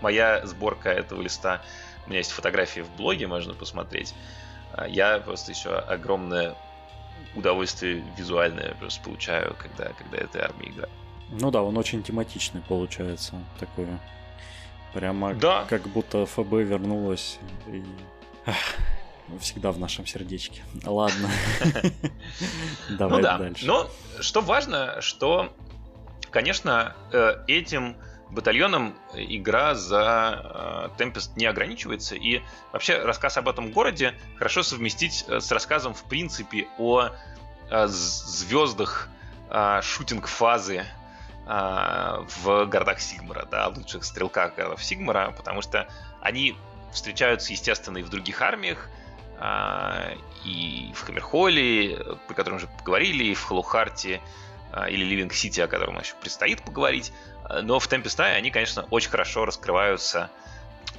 моя сборка этого листа, у меня есть фотографии в блоге, можно посмотреть. Э, я просто еще огромное удовольствие визуальное просто получаю, когда, когда этой армии играю. Ну да, он очень тематичный получается, такой. Прямо да. как будто ФБ вернулась и всегда в нашем сердечке. Ладно. [LAUGHS] Давай ну да. дальше. Но что важно, что, конечно, э, этим батальоном игра за Tempest не ограничивается. И вообще рассказ об этом городе хорошо совместить э, с рассказом, в принципе, о звездах шутинг-фазы в городах Сигмара, да, лучших стрелках городов Сигмара, потому что они встречаются, естественно, и в других армиях, и в Хаммерхолле, про котором уже поговорили, и в Халухарте, а, или Ливинг Сити, о котором еще предстоит поговорить. Но в Темпестай они, конечно, очень хорошо раскрываются,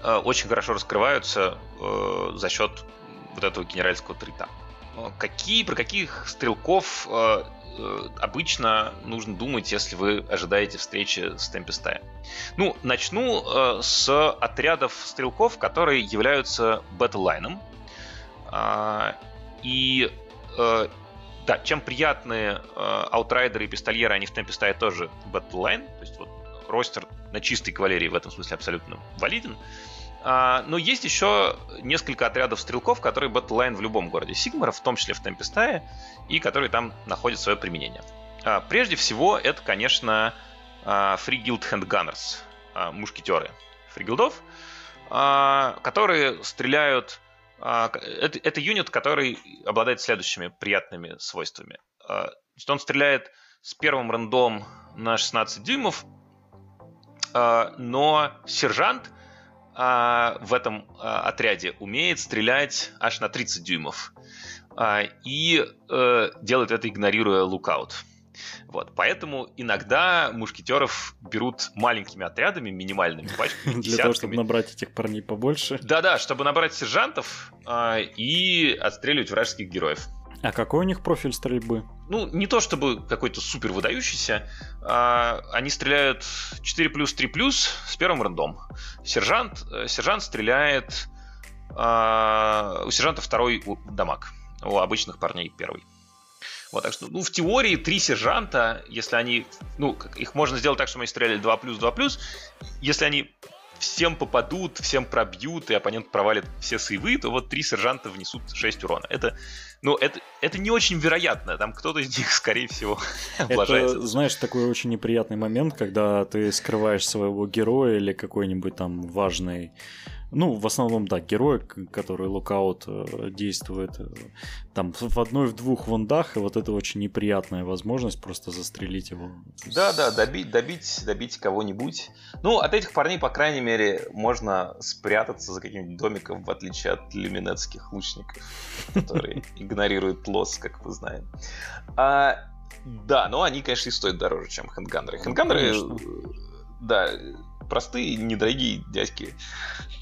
а, очень хорошо раскрываются э, за счет вот этого генеральского трита. Какие, про каких стрелков э, э, обычно нужно думать, если вы ожидаете встречи с Темпестаем? Ну, начну с отрядов стрелков, которые являются battleline ом, а, и э, да, чем приятные э, outrider ы и pistolier ы, они в Tempest's Eye тоже Battleline, то есть вот ростер на чистой кавалерии в этом смысле абсолютно валиден. А, но есть еще несколько отрядов стрелков, которые Battleline в любом городе Сигмара, в том числе в Tempest's Eye, и которые там находят свое применение. А, прежде всего, это, конечно, Free Guild Handgunners, мушкетеры фригилдов, которые стреляют а, это, это юнит, который обладает следующими приятными свойствами. А, он стреляет с первым рандом на 16 дюймов, а, но сержант в этом отряде умеет стрелять аж на 30 дюймов. И э, делает это, игнорируя лукаут. Вот, поэтому иногда мушкетеров берут маленькими отрядами, минимальными пачками, [LAUGHS] Для того, чтобы набрать этих парней побольше. Да-да, чтобы набрать сержантов э, и отстреливать вражеских героев. А какой у них профиль стрельбы? Ну, не то чтобы какой-то супер выдающийся. А, они стреляют 4 плюс 3 плюс с первым рандом. Сержант, э, сержант стреляет... А, у сержанта второй дамаг. У обычных парней первый. Вот, так что, ну, в теории три сержанта, если они, ну, их можно сделать так, что мы стреляли 2 плюс, 2 плюс, если они всем попадут, всем пробьют, и оппонент провалит все сейвы, то вот три сержанта внесут 6 урона. Это, ну, это, это не очень вероятно. Там кто-то из них, [LAUGHS] скорее всего, облажается. Это, знаешь, такой очень неприятный момент, когда ты скрываешь своего героя или какой-нибудь там важный Ну, в основном, да, герой, который лукаут э, действует э, там в одной, в двух вундах, и вот это очень неприятная возможность просто застрелить его. Да, да, добить, добить, добить кого-нибудь. Ну, от этих парней, по крайней мере, можно спрятаться за каким-нибудь домиком, в отличие от люминетских лучников, которые [LAUGHS] игнорируют лос, как мы знаем. А, да, но они, конечно, и стоят дороже, чем хэндганнеры. Хэндганнеры, да, простые, недорогие дядьки.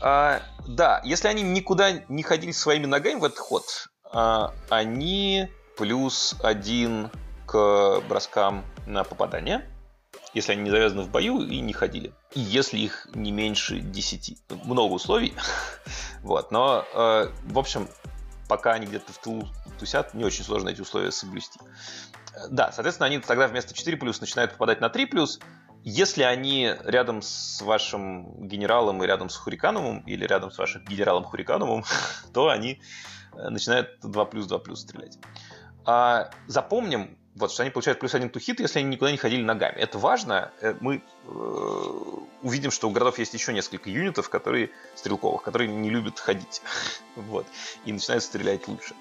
А, да, если они никуда не ходили своими ногами в этот ход, а, они плюс один к броскам на попадание, если они не завязаны в бою и не ходили. И если их не меньше 10. Много условий. [LAUGHS] вот, но, э, в общем, пока они где-то в тылу тусят, не очень сложно эти условия соблюсти. Да, соответственно, они тогда вместо 4 плюс начинают попадать на 3 плюс, если они рядом с вашим генералом и рядом с Хурикановым, или рядом с вашим генералом Хурикановым, [LAUGHS] то они э, начинают 2 плюс 2 плюс стрелять. А запомним, вот, что они получают плюс один тухит, если они никуда не ходили ногами. Это важно. Э, мы э, увидим, что у городов есть еще несколько юнитов, которые стрелковых, которые не любят ходить. [LAUGHS] вот, и начинают стрелять лучше.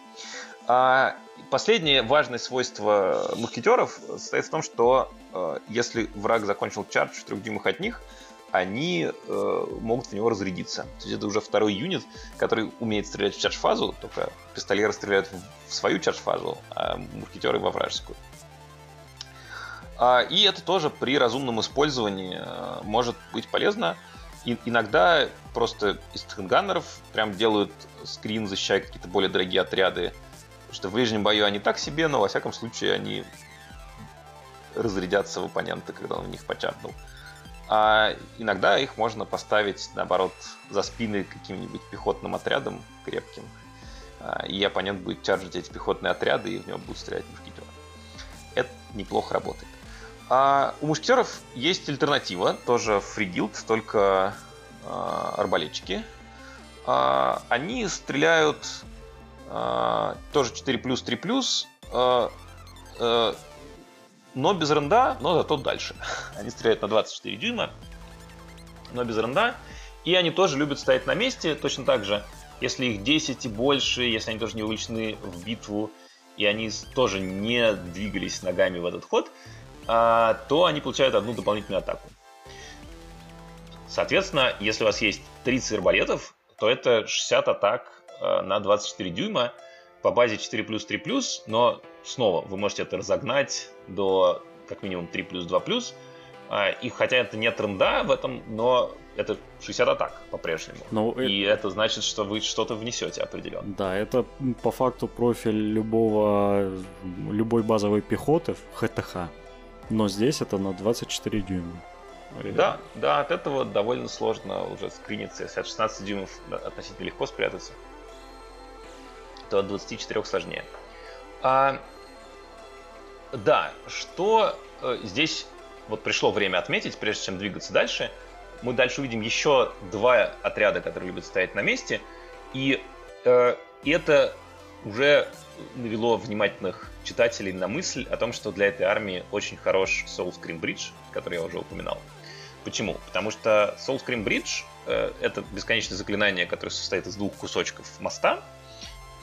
А последнее важное свойство мушкетеров состоит в том, что э, если враг закончил чардж в трех дюймах от них, они э, могут в него разрядиться. То есть это уже второй юнит, который умеет стрелять в чардж-фазу, только пистолеры стреляют в свою чардж-фазу, а мушкетеры во вражескую. А, и это тоже при разумном использовании э, может быть полезно. И иногда просто из хэнганнеров прям делают скрин, защищая какие-то более дорогие отряды что в ближнем бою они так себе, но во всяком случае они разрядятся в оппонента, когда он в них почарнул. А иногда их можно поставить, наоборот, за спины каким-нибудь пехотным отрядом крепким. А, и оппонент будет чаржить эти пехотные отряды, и в него будут стрелять мушкетеры. Это неплохо работает. А у мушкетеров есть альтернатива, тоже фригилд, только а, арбалетчики. А, они стреляют тоже 4 плюс, 3 плюс, а, а, но без ренда, но зато дальше. [LAUGHS] Они стреляют на 24 дюйма, но без ренда. И они тоже любят стоять на месте, точно так же. Если их 10 и больше, если они тоже не увлечены в битву, и они тоже не двигались ногами в этот ход, то они получают одну дополнительную атаку. Соответственно, если у вас есть 30 арбалетов, то это 60 атак на 24 дюйма по базе 4 плюс 3 плюс, но снова вы можете это разогнать до как минимум 3 плюс 2 плюс. А, и хотя это не тренда в этом, но это 60 атак по-прежнему. Ну, и это... это значит, что вы что-то внесете определенно. Да, это по факту профиль любого, любой базовой пехоты в ХТХ. Но здесь это на 24 дюйма. Да, да, от этого довольно сложно уже скриниться. Если от 16 дюймов относительно легко спрятаться то от 24 сложнее. А, да, что э, здесь вот пришло время отметить, прежде чем двигаться дальше, мы дальше увидим еще два отряда, которые любят стоять на месте, и э, это уже навело внимательных читателей на мысль о том, что для этой армии очень хорош Soul Scream Bridge, который я уже упоминал. Почему? Потому что Soul Scream Bridge э, это бесконечное заклинание, которое состоит из двух кусочков моста,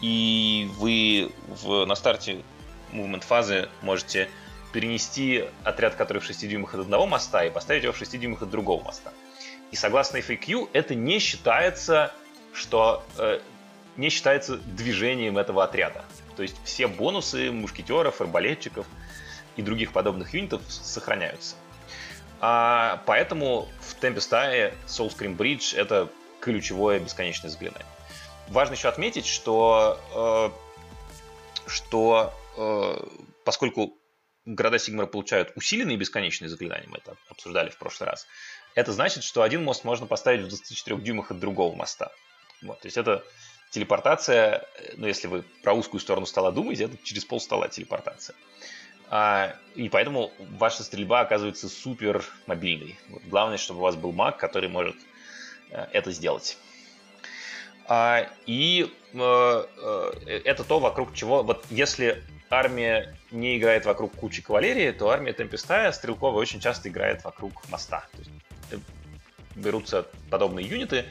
и вы в, на старте movement фазы можете перенести отряд, который в 6 дюймах от одного моста, и поставить его в 6 дюймах от другого моста. И согласно FAQ, это не считается, что э, не считается движением этого отряда. То есть все бонусы мушкетеров, арбалетчиков и других подобных юнитов сохраняются. А, поэтому в темпе стае Soul Scream Bridge это ключевое бесконечное заклинание. Важно еще отметить, что, э, что э, поскольку города Сигмара получают усиленные бесконечные заклинания, мы это обсуждали в прошлый раз, это значит, что один мост можно поставить в 24 дюймах от другого моста. Вот, то есть это телепортация, э, ну если вы про узкую сторону стола думаете, это через пол стола телепортация. А, и поэтому ваша стрельба оказывается супер мобильной. Вот, главное, чтобы у вас был маг, который может это сделать. А, и э, э, это то, вокруг чего... Вот если армия не играет вокруг кучи кавалерии, то армия Темпестая стрелковая очень часто играет вокруг моста. То есть, э, берутся подобные юниты,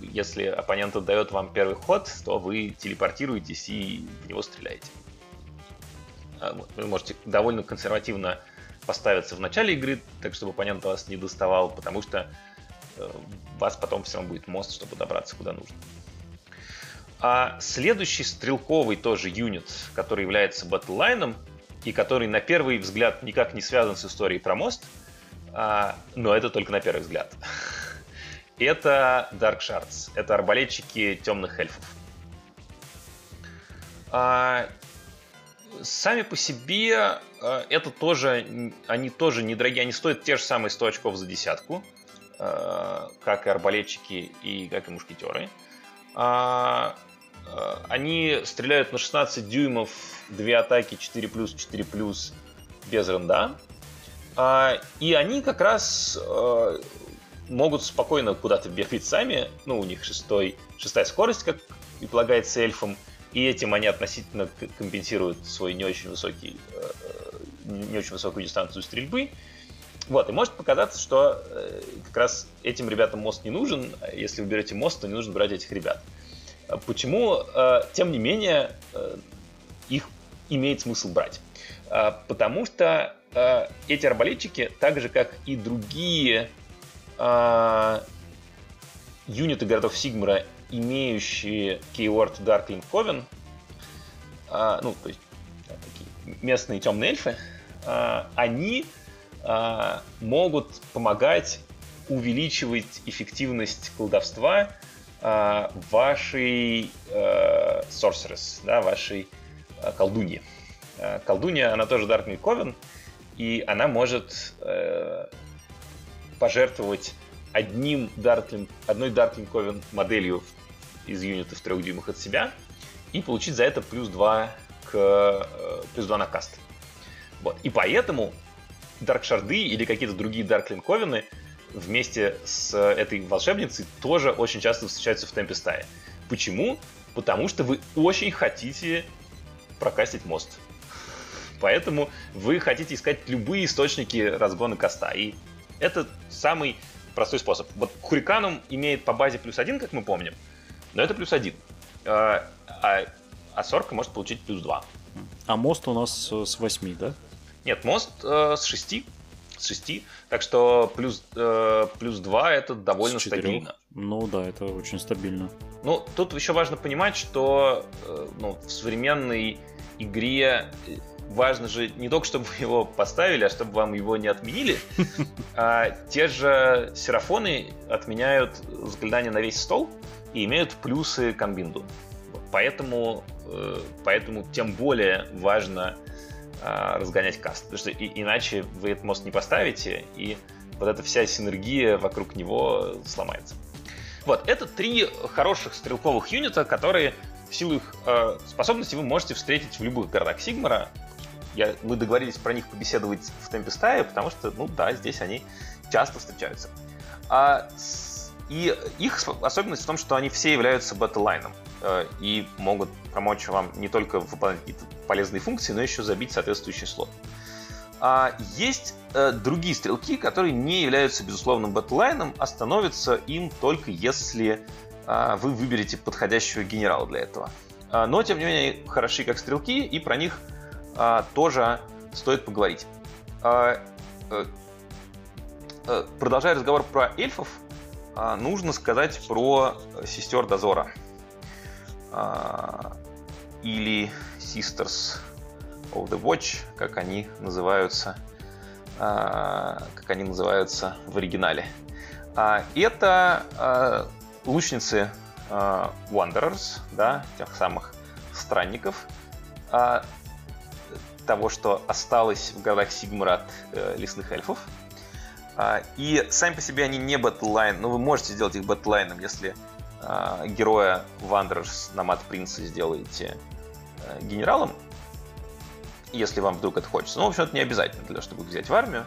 если оппонент отдает вам первый ход, то вы телепортируетесь и в него стреляете. Вы можете довольно консервативно поставиться в начале игры, так чтобы оппонент вас не доставал, потому что вас потом все равно будет мост, чтобы добраться куда нужно. А следующий стрелковый тоже юнит, который является батллайном, и который на первый взгляд никак не связан с историей про мост, а, но это только на первый взгляд. [LAUGHS] это Dark Shards, это арбалетчики темных эльфов. А, сами по себе а, это тоже, они тоже недорогие, они стоят те же самые 100 очков за десятку, как и арбалетчики и как и мушкетеры. А, а они стреляют на 16 дюймов, две атаки 4 плюс, 4 плюс без ренда. А, и они как раз а, могут спокойно куда-то бегать сами. Ну, у них шестой, шестая скорость, как и полагается эльфам. И этим они относительно компенсируют свой не очень высокий, не очень высокую дистанцию стрельбы. Вот, и может показаться, что как раз этим ребятам мост не нужен. Если вы берете мост, то не нужно брать этих ребят. Почему, тем не менее, их имеет смысл брать. А, потому что а, эти арбалетчики, так же как и другие а, юниты городов Сигмара, имеющие keyword Darkling Coven, ну, то есть местные темные эльфы, они могут помогать увеличивать эффективность колдовства вашей sorceress, да, вашей колдуньи. Колдунья, она тоже Dark Coven, и она может э, пожертвовать одним Darkling, одной Darkling Coven моделью из юнитов 3 дюймах от себя и получить за это плюс 2 к э, плюс 2 на каст. Вот. И поэтому Дарк Шарды или какие-то другие Coven вместе с этой волшебницей тоже очень часто встречаются в темпе стаи. Почему? Потому что вы очень хотите прокастить мост. Поэтому вы хотите искать любые источники разгона коста. И это самый простой способ. Вот Хуриканум имеет по базе плюс один, как мы помним, но это плюс один. А, а, а Сорка может получить плюс два. А мост у нас э, с 8, да? Нет, мост э, с 6. С 6. Так что плюс, э, плюс 2 это довольно стабильно. Ну да, это очень стабильно. Ну, тут еще важно понимать, что э, ну, в современной игре э, важно же не только, чтобы вы его поставили, а чтобы вам его не отменили. [LAUGHS] А те же серафоны отменяют заклинания на весь стол и имеют плюсы к амбинду. Поэтому, э, поэтому тем более важно разгонять каст. Потому что и, иначе вы этот мост не поставите, и вот эта вся синергия вокруг него сломается. Вот, это три хороших стрелковых юнита, которые в силу их э, способностей вы можете встретить в любых городах Сигмара. Я, мы договорились про них побеседовать в темпе стаи, потому что, ну да, здесь они часто встречаются. А, и их особенность в том, что они все являются battleline ом э, и могут помочь вам не только выполнять какие-то полезные функции, но еще забить соответствующий слот. А есть э, другие стрелки, которые не являются безусловным battleline ом, а становятся им только если а, вы выберете подходящего генерала для этого. А, но, тем не менее, хороши как стрелки, и про них а, тоже стоит поговорить. Э, э, продолжая разговор про эльфов, нужно сказать про сестер Дозора. Или Sisters of the Watch, как они называются, как они называются в оригинале. Это лучницы Wanderers, да, тех самых странников, того, что осталось в городах Сигмара э, лесных эльфов. И сами по себе они не батлайн, но вы можете сделать их батлайном, если э, героя Wanderers на мат принца сделаете э, генералом, если вам вдруг это хочется. Ну, в общем, это не обязательно для того, чтобы взять в армию.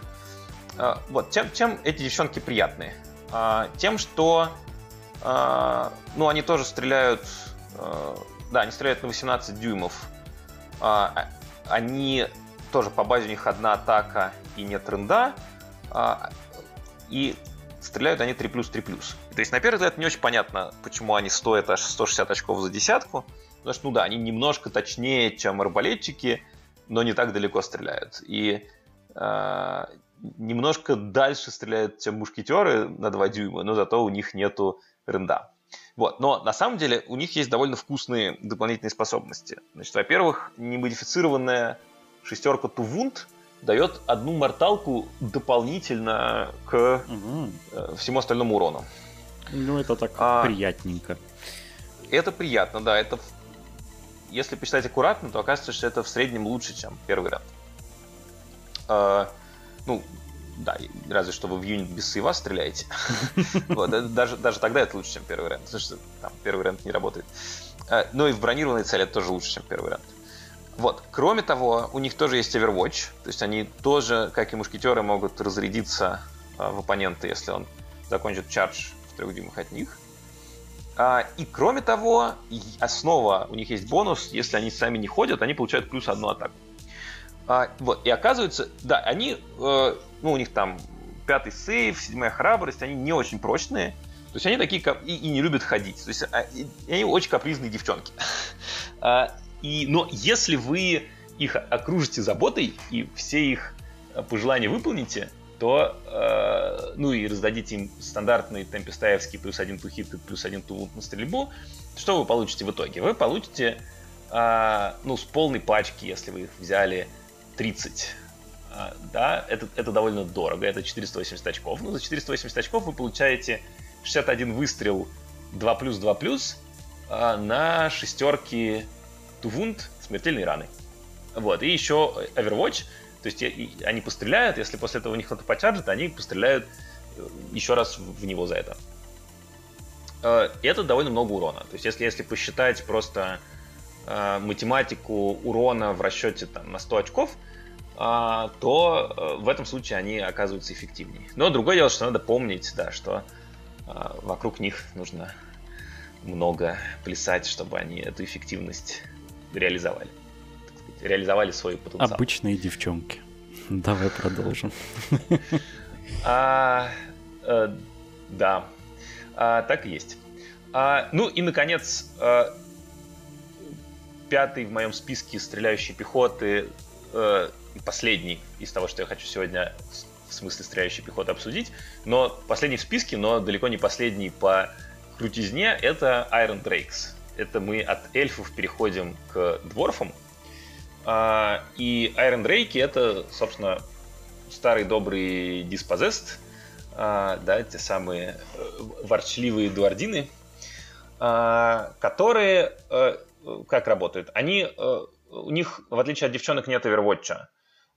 Э, вот, чем, чем эти девчонки приятные? Тем, что ну, они тоже стреляют... Да, они стреляют на 18 дюймов. Они тоже по базе у них одна атака и нет тренда. И стреляют они 3 плюс 3 плюс. То есть, на первый взгляд, не очень понятно, почему они стоят аж 160 очков за десятку. Потому что, ну да, они немножко точнее, чем арбалетчики, но не так далеко стреляют. И э, немножко дальше стреляют, чем мушкетеры на 2 дюйма, но зато у них нету ренда. Вот. Но на самом деле у них есть довольно вкусные дополнительные способности. Значит, во-первых, немодифицированная шестерка Тувунд дает одну морталку дополнительно к угу. всему остальному урону. Ну, это так а, приятненько. Это приятно, да. Это, если посчитать аккуратно, то окажется, что это в среднем лучше, чем первый ряд. А, ну, да, разве что вы в юнит без сейва стреляете. [LAUGHS] даже, даже тогда это лучше, чем первый рент, потому что там первый рент не работает. А, но и в бронированной цели это тоже лучше, чем первый рент. Вот. Кроме того, у них тоже есть Overwatch, то есть они тоже, как и мушкетеры, могут разрядиться а, в оппонента, если он закончит чардж в трех дюймах от них. А, и кроме того, основа, у них есть бонус, если они сами не ходят, они получают плюс одну атаку. А, вот, и оказывается, да, они, э, ну, у них там пятый сейв, седьмая храбрость, они не очень прочные. То есть они такие и, и не любят ходить. То есть они очень капризные девчонки. [LAUGHS] и, но если вы их окружите заботой и все их э, пожелания выполните, то, э, ну и раздадите им стандартный темпестаевский плюс один тухит и плюс один тулут на стрельбу, что вы получите в итоге? Вы получите, э, ну, с полной пачки, если вы их взяли 30. А, да, это, это довольно дорого, это 480 очков. Ну, за 480 очков вы получаете 61 выстрел 2 плюс 2 плюс а, на шестерки Тувунд смертельной раны. Вот, и еще Overwatch, то есть они постреляют, если после этого у них кто-то почаржит, они постреляют э, еще раз в него за это. И это довольно много урона. То есть если, если посчитать просто э, математику урона в расчете там, на 100 очков, э, то э, в этом случае они оказываются эффективнее. Но другое дело, что надо помнить, да, что э, вокруг них нужно много плясать, чтобы они эту эффективность реализовали. Сказать, реализовали свой потенциал. Обычные девчонки. Давай продолжим. А, э, да, а, так и есть. А, ну и, наконец, э, пятый в моем списке стреляющей пехоты и последний из того, что я хочу сегодня в смысле стреляющей пехоты обсудить. Но последний в списке, но далеко не последний по крутизне, это Iron Drakes. Это мы от эльфов переходим к дворфам. А, и Iron Drake это, собственно, старый добрый Dispossessed, а, да, те самые э, ворчливые дуардины, а, которые э, как работают? Они, э, у них, в отличие от девчонок, нет Overwatch,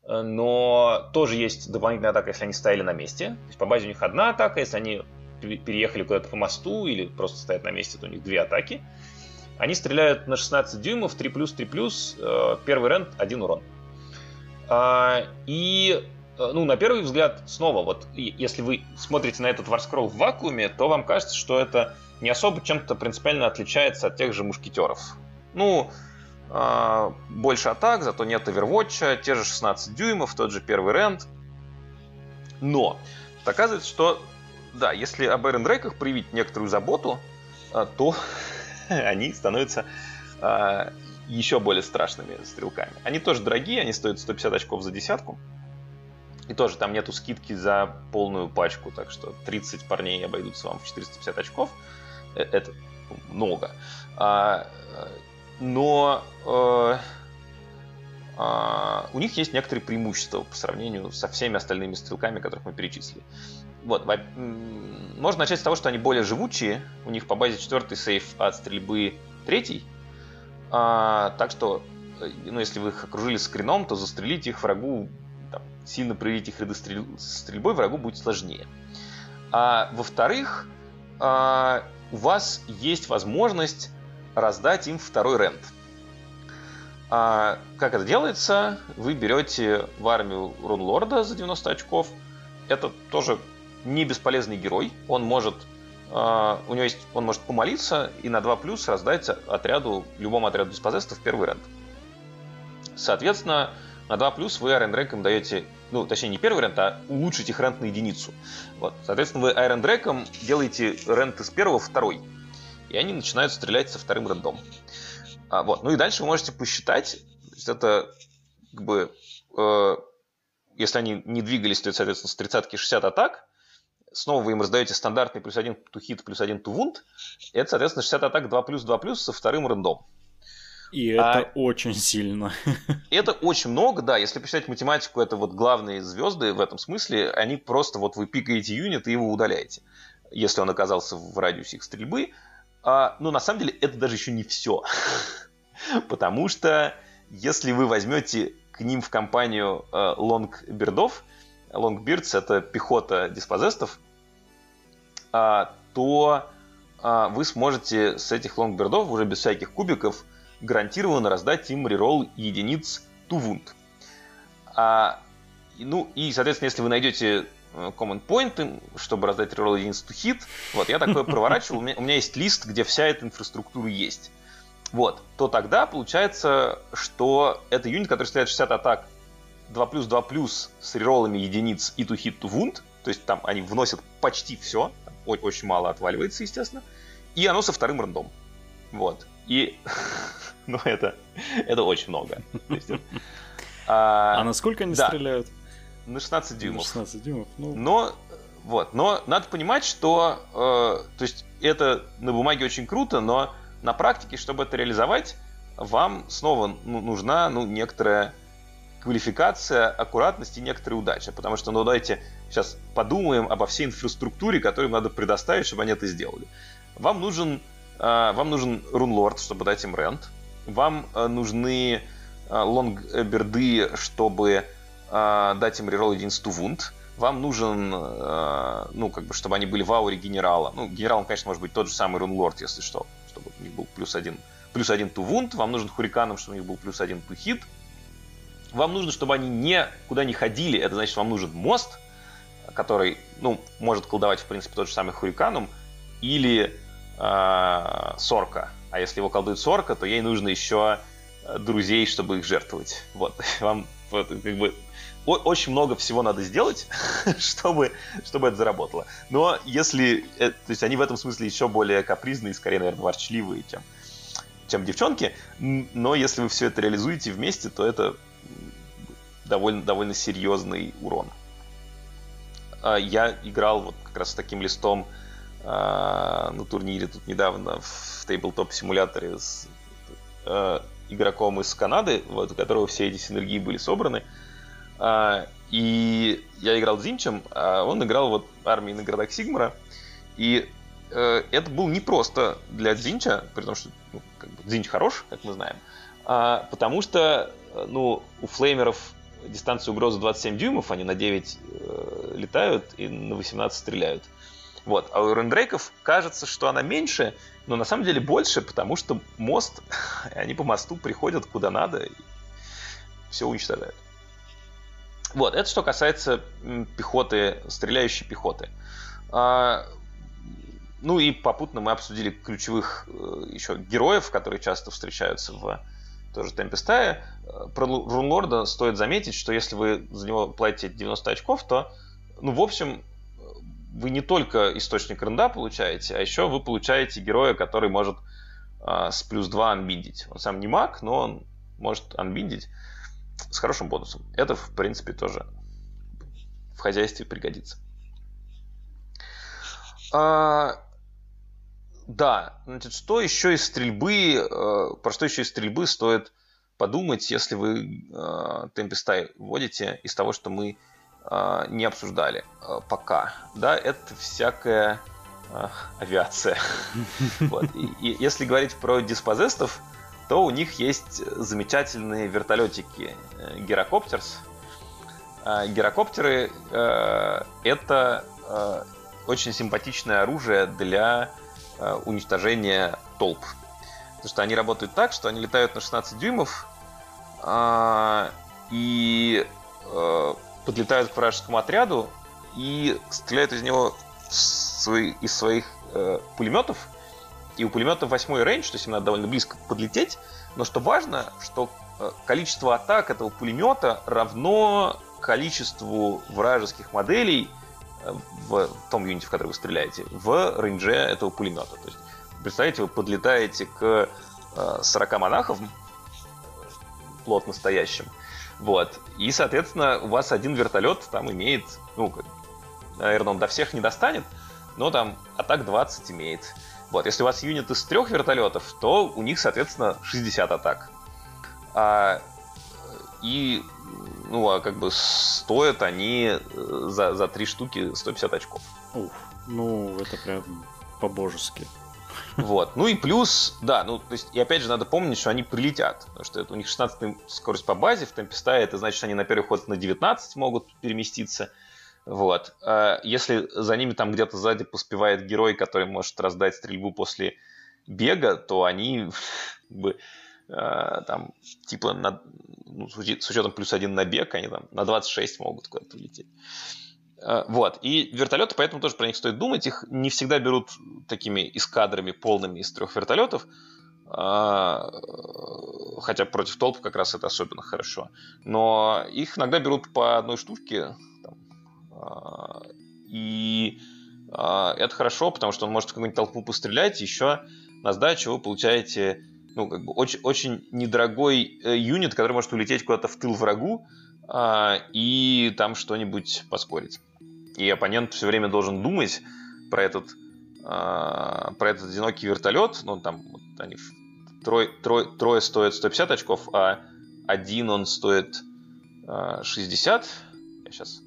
но тоже есть дополнительная атака, если они стояли на месте. То есть по базе у них одна атака, если они переехали куда-то по мосту или просто стоят на месте, то у них две атаки. Они стреляют на 16 дюймов, 3 плюс, 3 плюс, э, первый рент, один урон. А, и, ну, на первый взгляд, снова, вот, если вы смотрите на этот варскролл в вакууме, то вам кажется, что это не особо чем-то принципиально отличается от тех же мушкетеров. Ну, э, больше атак, зато нет овервотча, те же 16 дюймов, тот же первый рент. Но оказывается, что да, если об Эрен Дрейках проявить некоторую заботу, э, то [LAUGHS] [LAUGHS] они становятся э, еще более страшными стрелками. Они тоже дорогие, они стоят 150 очков за десятку. И тоже там нету скидки за полную пачку, так что 30 парней обойдутся вам в 450 очков. Э, это много. А, но э, а, у них есть некоторые преимущества по сравнению со всеми остальными стрелками, которых мы перечислили. Вот, можно начать с того, что они более живучие. У них по базе четвертый сейф от стрельбы третий. А, так что, э, ну, если вы их окружили скрином, то застрелить их врагу, там, сильно проявить их ряды стрель... стрельбой врагу будет сложнее. А во-вторых, а, у вас есть возможность раздать им второй рент. А как это делается? Вы берете в армию Рунлорда за 90 очков. Это тоже не бесполезный герой. Он может Uh, у него есть, он может помолиться и на 2 плюс раздать отряду, любому отряду диспозеста в первый рент. Соответственно, на 2 плюс вы арендрекам даете ну, точнее, не первый вариант, а улучшить их рент на единицу. Вот. Соответственно, вы Iron Dragon делаете рент из первого в второй. И они начинают стрелять со вторым рендом. А, вот. Ну и дальше вы можете посчитать, то есть это как бы, э, если они не двигались, то это, соответственно, с 30 60 атак, снова вы им раздаете стандартный плюс один hit, плюс один wound, это, соответственно, 60 атак 2 плюс 2 плюс со вторым рендом. И это а, очень сильно. [LAUGHS] Это очень много, да. Если посчитать математику, это вот главные звезды в этом смысле. Они просто вот вы пикаете юнит и его удаляете, если он оказался в радиусе их стрельбы. А, но на самом деле это даже еще не все. [LAUGHS] Потому что если вы возьмете к ним в компанию э, лонгбердов, longbeards это пехота Dispossessed ов, то э, вы сможете с этих longbeard ов уже без всяких кубиков гарантированно раздать им reroll единиц to wound. А, ну и, соответственно, если вы найдете э, command point, чтобы раздать reroll единиц to hit, вот, я такое [LAUGHS] проворачивал, у меня, у меня есть лист, где вся эта инфраструктура есть. Вот, то тогда получается, что это юнит, который стреляет 60 атак 2 плюс 2 плюс с рероллами единиц и to hit to wound, то есть там они вносят почти все, очень мало отваливается, естественно, и оно со вторым рандом. Вот. И, [LAUGHS] ну, это, это очень много. а, а насколько они да, стреляют? На 16 дюймов. На 16 дюймов, ну... Но, вот, но надо понимать, что, э, то есть, это на бумаге очень круто, но на практике, чтобы это реализовать, вам снова ну, нужна, ну, некоторая квалификация, аккуратность и некоторая удача. Потому что, ну, давайте сейчас подумаем обо всей инфраструктуре, которую надо предоставить, чтобы они это сделали. Вам нужен а, вам нужен рунлорд, чтобы дать им рент. Вам э, нужны э, лонгберды, чтобы э, дать им реролл единству вунд. Вам нужен, ну, как бы, чтобы они были в ауре генерала. Ну, генералом, конечно, может быть тот же самый рунлорд, если что, чтобы у них был плюс один, плюс один ту вунд. Вам нужен хуриканом, чтобы у них был плюс один ту хит. Вам нужно, чтобы они никуда не ходили. Это значит, вам нужен мост, который, ну, может колдовать, в принципе, тот же самый хуриканом. Или э, сорка. А если его колдует сорка, то ей нужно еще э, друзей, чтобы их жертвовать. Вот, [LAUGHS] вам вот, как бы очень много всего надо сделать, [LAUGHS] чтобы, чтобы это заработало. Но если... Э, то есть они в этом смысле еще более капризные, скорее, наверное, ворчливые, чем, чем девчонки. Но если вы все это реализуете вместе, то это довольно, довольно серьезный урон. А я играл вот как раз с таким листом а, на турнире тут недавно в тейблтоп-симуляторе с э, игроком из Канады, вот, у которого все эти синергии были собраны. А, и я играл Дзинчем, а он играл вот армией на городах Сигмара. И э, это было непросто для Дзинча, при том, что ну, как бы, Дзинч хорош, как мы знаем, а, потому что ну, у флеймеров дистанция угрозы 27 дюймов, они на 9 э, летают и на 18 стреляют. Вот. А у рендрейков кажется, что она меньше, но на самом деле больше, потому что мост, [LAUGHS] они по мосту приходят куда надо и все уничтожают. Вот, это что касается пехоты, стреляющей пехоты. А, ну и попутно мы обсудили ключевых э, еще героев, которые часто встречаются в тоже Темпестае. Про Рунлорда стоит заметить, что если вы за него платите 90 очков, то, ну, в общем, вы не только источник ренда получаете, а еще вы получаете героя, который может э, с плюс 2 анбиндить. Он сам не маг, но он может анбиндить с хорошим бонусом. Это, в принципе, тоже в хозяйстве пригодится. А, да, значит, что еще из стрельбы, э, про что еще из стрельбы стоит подумать, если вы э, Темпестай вводите из того, что мы э, не обсуждали э, пока. Да, это всякая э, авиация. [LAUGHS] вот. и, и если говорить про диспозестов, то у них есть замечательные вертолетики э, Герокоптерс. Э, герокоптеры э, это э, очень симпатичное оружие для э, уничтожения толп. Потому что они работают так, что они летают на 16 дюймов, э, и э, подлетают к вражескому отряду и стреляют из него из своих э, пулеметов. И у пулемета 8 рейндж, то есть им надо довольно близко подлететь. Но что важно, что э, количество атак этого пулемета равно количеству вражеских моделей э, в том юните, в который вы стреляете, в рейнже этого пулемета. То есть, представляете, вы подлетаете к 40 э, монахов, плотно стоящим, вот, и, соответственно, у вас один вертолет там имеет, ну, наверное, он до всех не достанет, но там атак 20 имеет. Вот, если у вас юнит из трех вертолетов, то у них, соответственно, 60 атак. А, и, ну, а как бы стоят они э, за, за три штуки 150 очков. Ух, ну, это прям по-божески. Вот. Ну и плюс, да, ну, то есть, и опять же, надо помнить, что они прилетят. Потому что это, у них 16 скорость по базе в темпе стаи, это значит, что они на первый ход на 19 могут переместиться. Вот. А если за ними там где-то сзади поспевает герой, который может раздать стрельбу после бега, то они [LAUGHS] бы а, там типа на, ну, с учетом плюс один на бег, они там на 26 могут куда-то улететь. А, вот. И вертолеты, поэтому тоже про них стоит думать. Их не всегда берут такими эскадрами полными из трех вертолетов. Хотя против толп как раз это особенно хорошо. Но их иногда берут по одной штуке, а, и это хорошо, потому что он может какую-нибудь толпу пострелять, еще на сдачу вы получаете ну, как бы очень, очень недорогой э, юнит, который может улететь куда-то в тыл врагу а, и там что-нибудь поспорить. И оппонент все время должен думать про этот, про этот одинокий вертолет. Ну, там вот они трое, трое, трое стоят 150 очков, а один он стоит 60. Я сейчас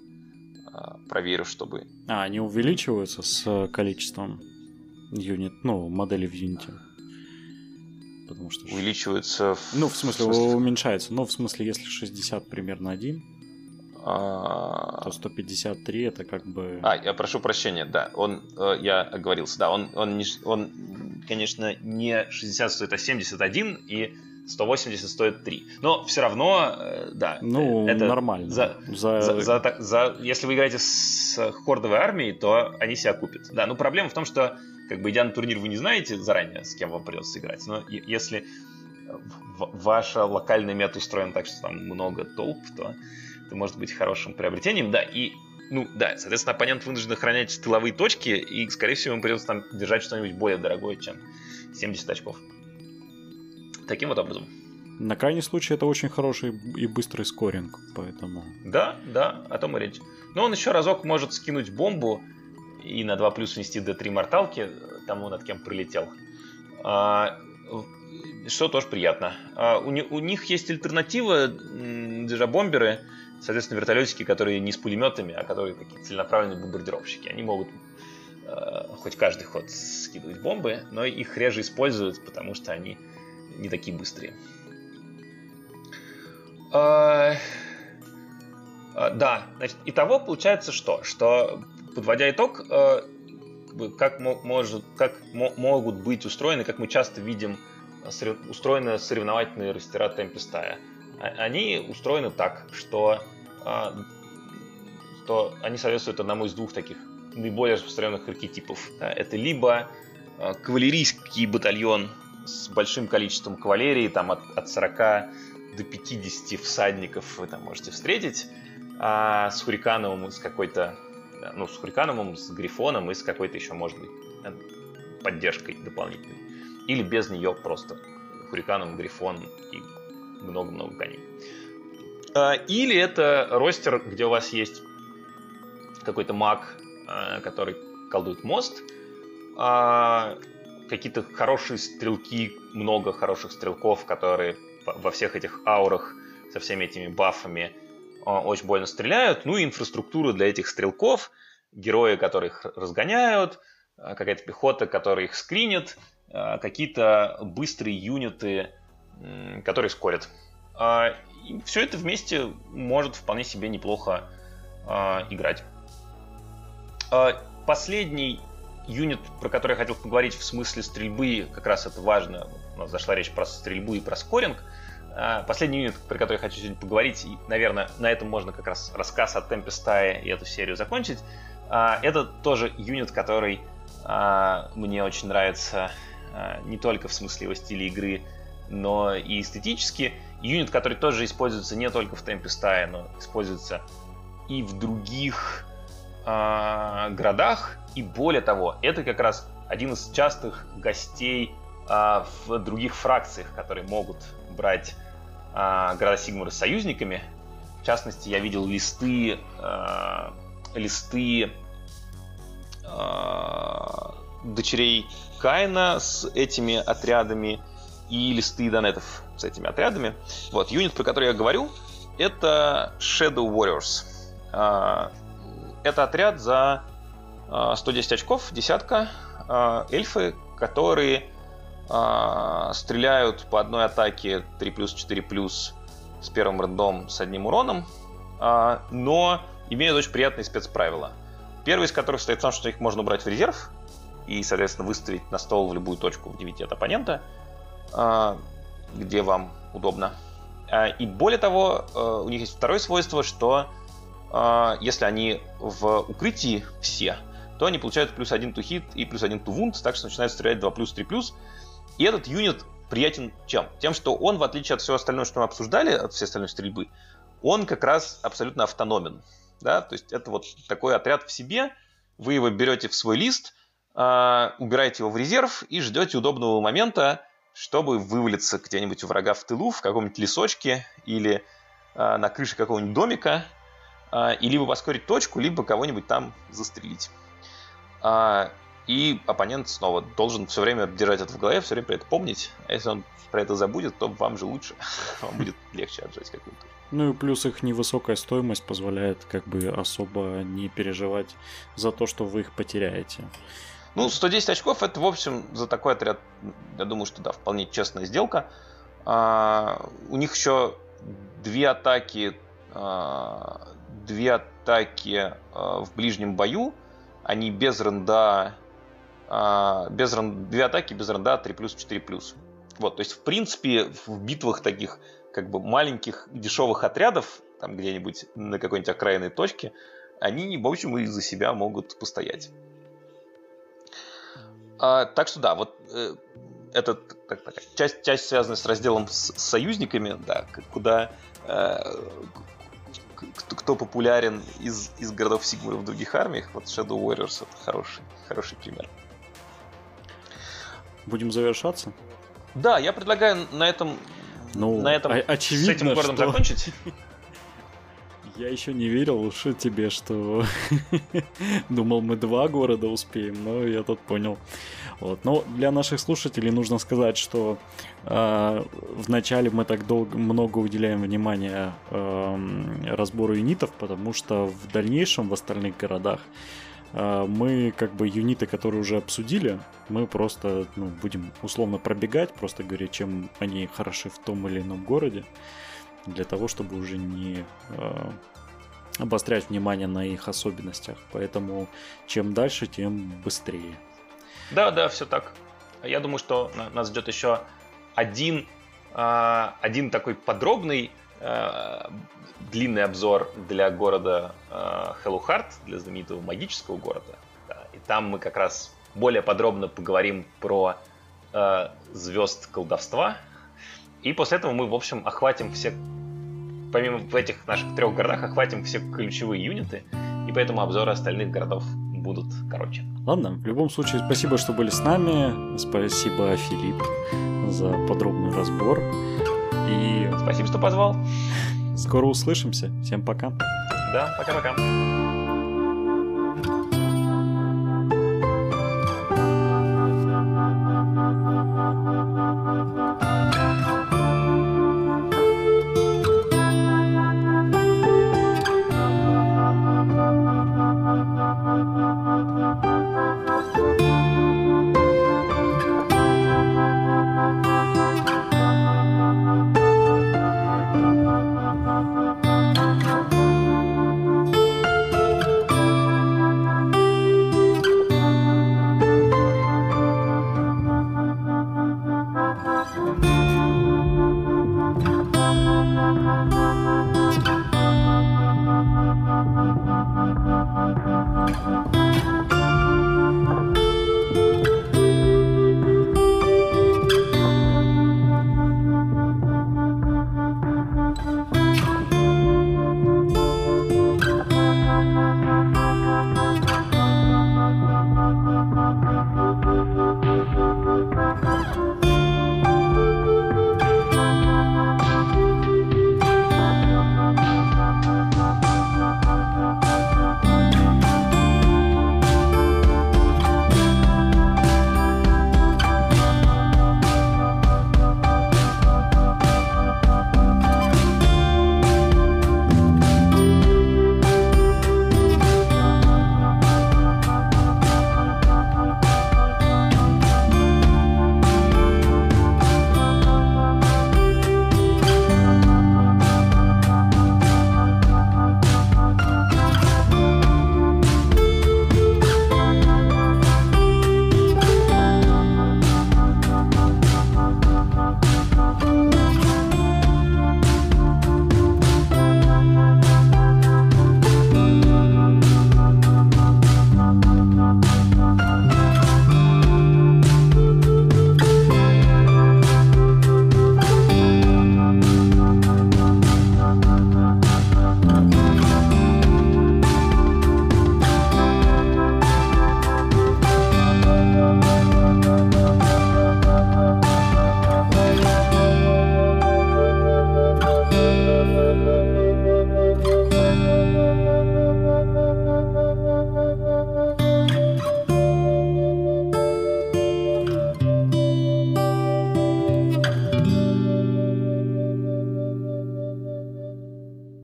а, проверю, чтобы... А, они увеличиваются с количеством юнит, ну, модели в юните. Потому что... Увеличиваются... В... Ну, в смысле, в смысле, уменьшается. Ну, в смысле, если 60 примерно один, а... то 153 это как бы... А, я прошу прощения, да, он, э, я оговорился, да, он, он, не, он, конечно, не 60 стоит, а 71, и 180 стоит 3. Но все равно, э, да. Ну, это нормально. За, за... За, за, за, если вы играете с хордовой армией, то они себя купят. Да, ну проблема в том, что, как бы идя на турнир, вы не знаете заранее, с кем вам придется играть. Но если ваша локальная мета устроена так, что там много толп, то это может быть хорошим приобретением. Да, и ну да, соответственно, оппонент вынужден охранять тыловые точки, и, скорее всего, ему придется там держать что-нибудь более дорогое, чем 70 очков. Таким вот образом. На крайний случай это очень хороший и быстрый скоринг, поэтому... Да, да, о том и речь. Но он еще разок может скинуть бомбу и на 2 плюс внести D3 морталки тому, над кем прилетел. А, что тоже приятно. А, у, них есть альтернатива, бомберы, соответственно, вертолетики, которые не с пулеметами, а которые такие целенаправленные бомбардировщики. Они могут э, хоть каждый ход скидывать бомбы, но их реже используют, потому что они не такие быстрые. А, а, да, значит, итого получается что? Что, подводя итог, а, как, может, как могут быть устроены, как мы часто видим, устроены соревновательные растера Темпестая. Они устроены так, что, что они соответствуют одному из двух таких наиболее распространенных архетипов. Это либо кавалерийский батальон с большим количеством кавалерии, там от, от 40 до 50 всадников вы там можете встретить, а с Хурикановым, с какой-то, ну, с Хурикановым, с Грифоном и с какой-то еще, может быть, поддержкой дополнительной. Или без нее просто Хуриканом, Грифон и много-много коней. А, или это ростер, где у вас есть какой-то маг, а, который колдует мост, а, какие-то хорошие стрелки, много хороших стрелков, которые во всех этих аурах со всеми этими бафами очень больно стреляют. Ну и инфраструктура для этих стрелков, герои, которые их разгоняют, а, какая-то пехота, которая их скринит, а, какие-то быстрые юниты, которые скорят. И все это вместе может вполне себе неплохо играть. Последний юнит, про который я хотел поговорить в смысле стрельбы, как раз это важно, у нас зашла речь про стрельбу и про скоринг. А, последний юнит, про который я хочу сегодня поговорить, и, наверное, на этом можно как раз рассказ о темпе стаи и эту серию закончить. А, это тоже юнит, который а, мне очень нравится не только в смысле его стиля игры, но и эстетически. юнит, который тоже используется не только в темпе стаи, но используется и в других городах. И более того, это как раз один из частых гостей в других фракциях, которые могут брать э, города Сигмара союзниками. В частности, я видел листы, э, листы э, дочерей Каина с этими отрядами и листы донетов с этими отрядами. Вот, юнит, про который я говорю, это Shadow Warriors. Это отряд за 110 а, очков, десятка, эльфы, которые стреляют по одной атаке 3 плюс 4 плюс с первым рандом с одним уроном, но имеют очень приятные спецправила. Первый из которых состоит в том, что их можно убрать в резерв и, соответственно, выставить на стол в любую точку в 9 от оппонента, где вам удобно. И более того, у них есть второе свойство, что а, если они в укрытии все, то они получают плюс один to hit и плюс один to wound, так что начинают стрелять 2 плюс, 3 плюс. И этот юнит приятен чем? Тем, что он, в отличие от всего остального, что мы обсуждали, от всей остальной стрельбы, он как раз абсолютно автономен. Да? То есть это вот такой отряд в себе, вы его берете в свой лист, э, убираете его в резерв и ждете удобного момента, чтобы вывалиться где-нибудь у врага в тылу, в каком-нибудь лесочке или э, на крыше какого-нибудь домика а, и либо поскорить точку, либо кого-нибудь там застрелить. А, и оппонент снова должен все время держать это в голове, все время про это помнить. А если он про это забудет, то вам же лучше. [LAUGHS] Вам будет легче отжать какую-то. Ну и плюс их невысокая стоимость позволяет как бы особо не переживать за то, что вы их потеряете. Ну, 110 очков это, в общем, за такой отряд, я думаю, что да, вполне честная сделка. А, у них еще две атаки а, две атаки э, в ближнем бою, они без ренда, без рен, две атаки без ренда 3 плюс 4 плюс. Вот, то есть, в принципе, в битвах таких как бы маленьких дешевых отрядов, там где-нибудь на какой-нибудь окраинной точке, они, в общем, и за себя могут постоять. А, так что да, вот э, это так, так, часть, часть связанная с разделом с, с союзниками, да, куда, э, кто популярен из, из городов Сигмара в других армиях, вот Shadow Warriors это хороший, хороший пример. Будем завершаться? Да, я предлагаю на этом, ну, на этом очевидно, с этим городом что... закончить. [LAUGHS] Я еще не верил уж тебе, что [LAUGHS] думал мы два города успеем, но я тут понял. Вот. Но для наших слушателей нужно сказать, что э, вначале мы так долго много уделяем внимания э, разбору юнитов, потому что в дальнейшем в остальных городах мы как бы юниты, которые уже обсудили, мы просто ну, будем условно пробегать, просто говоря, чем они хороши в том или ином городе для того, чтобы уже не э, обострять внимание на их особенностях. Поэтому чем дальше, тем быстрее. Да, да, все так. Я думаю, что нас ждет еще один, э, один такой подробный э, длинный обзор для города э, Хеллухарт, для знаменитого магического города. Да, и там мы как раз более подробно поговорим про э, звезд колдовства, и после этого мы, в общем, охватим все, помимо в этих наших трех городах, охватим все ключевые юниты, и поэтому обзоры остальных городов будут короче. Ладно, в любом случае, спасибо, что были с нами. Спасибо, Филипп, за подробный разбор. И... Спасибо, что позвал. Скоро услышимся. Всем пока. Да, пока-пока.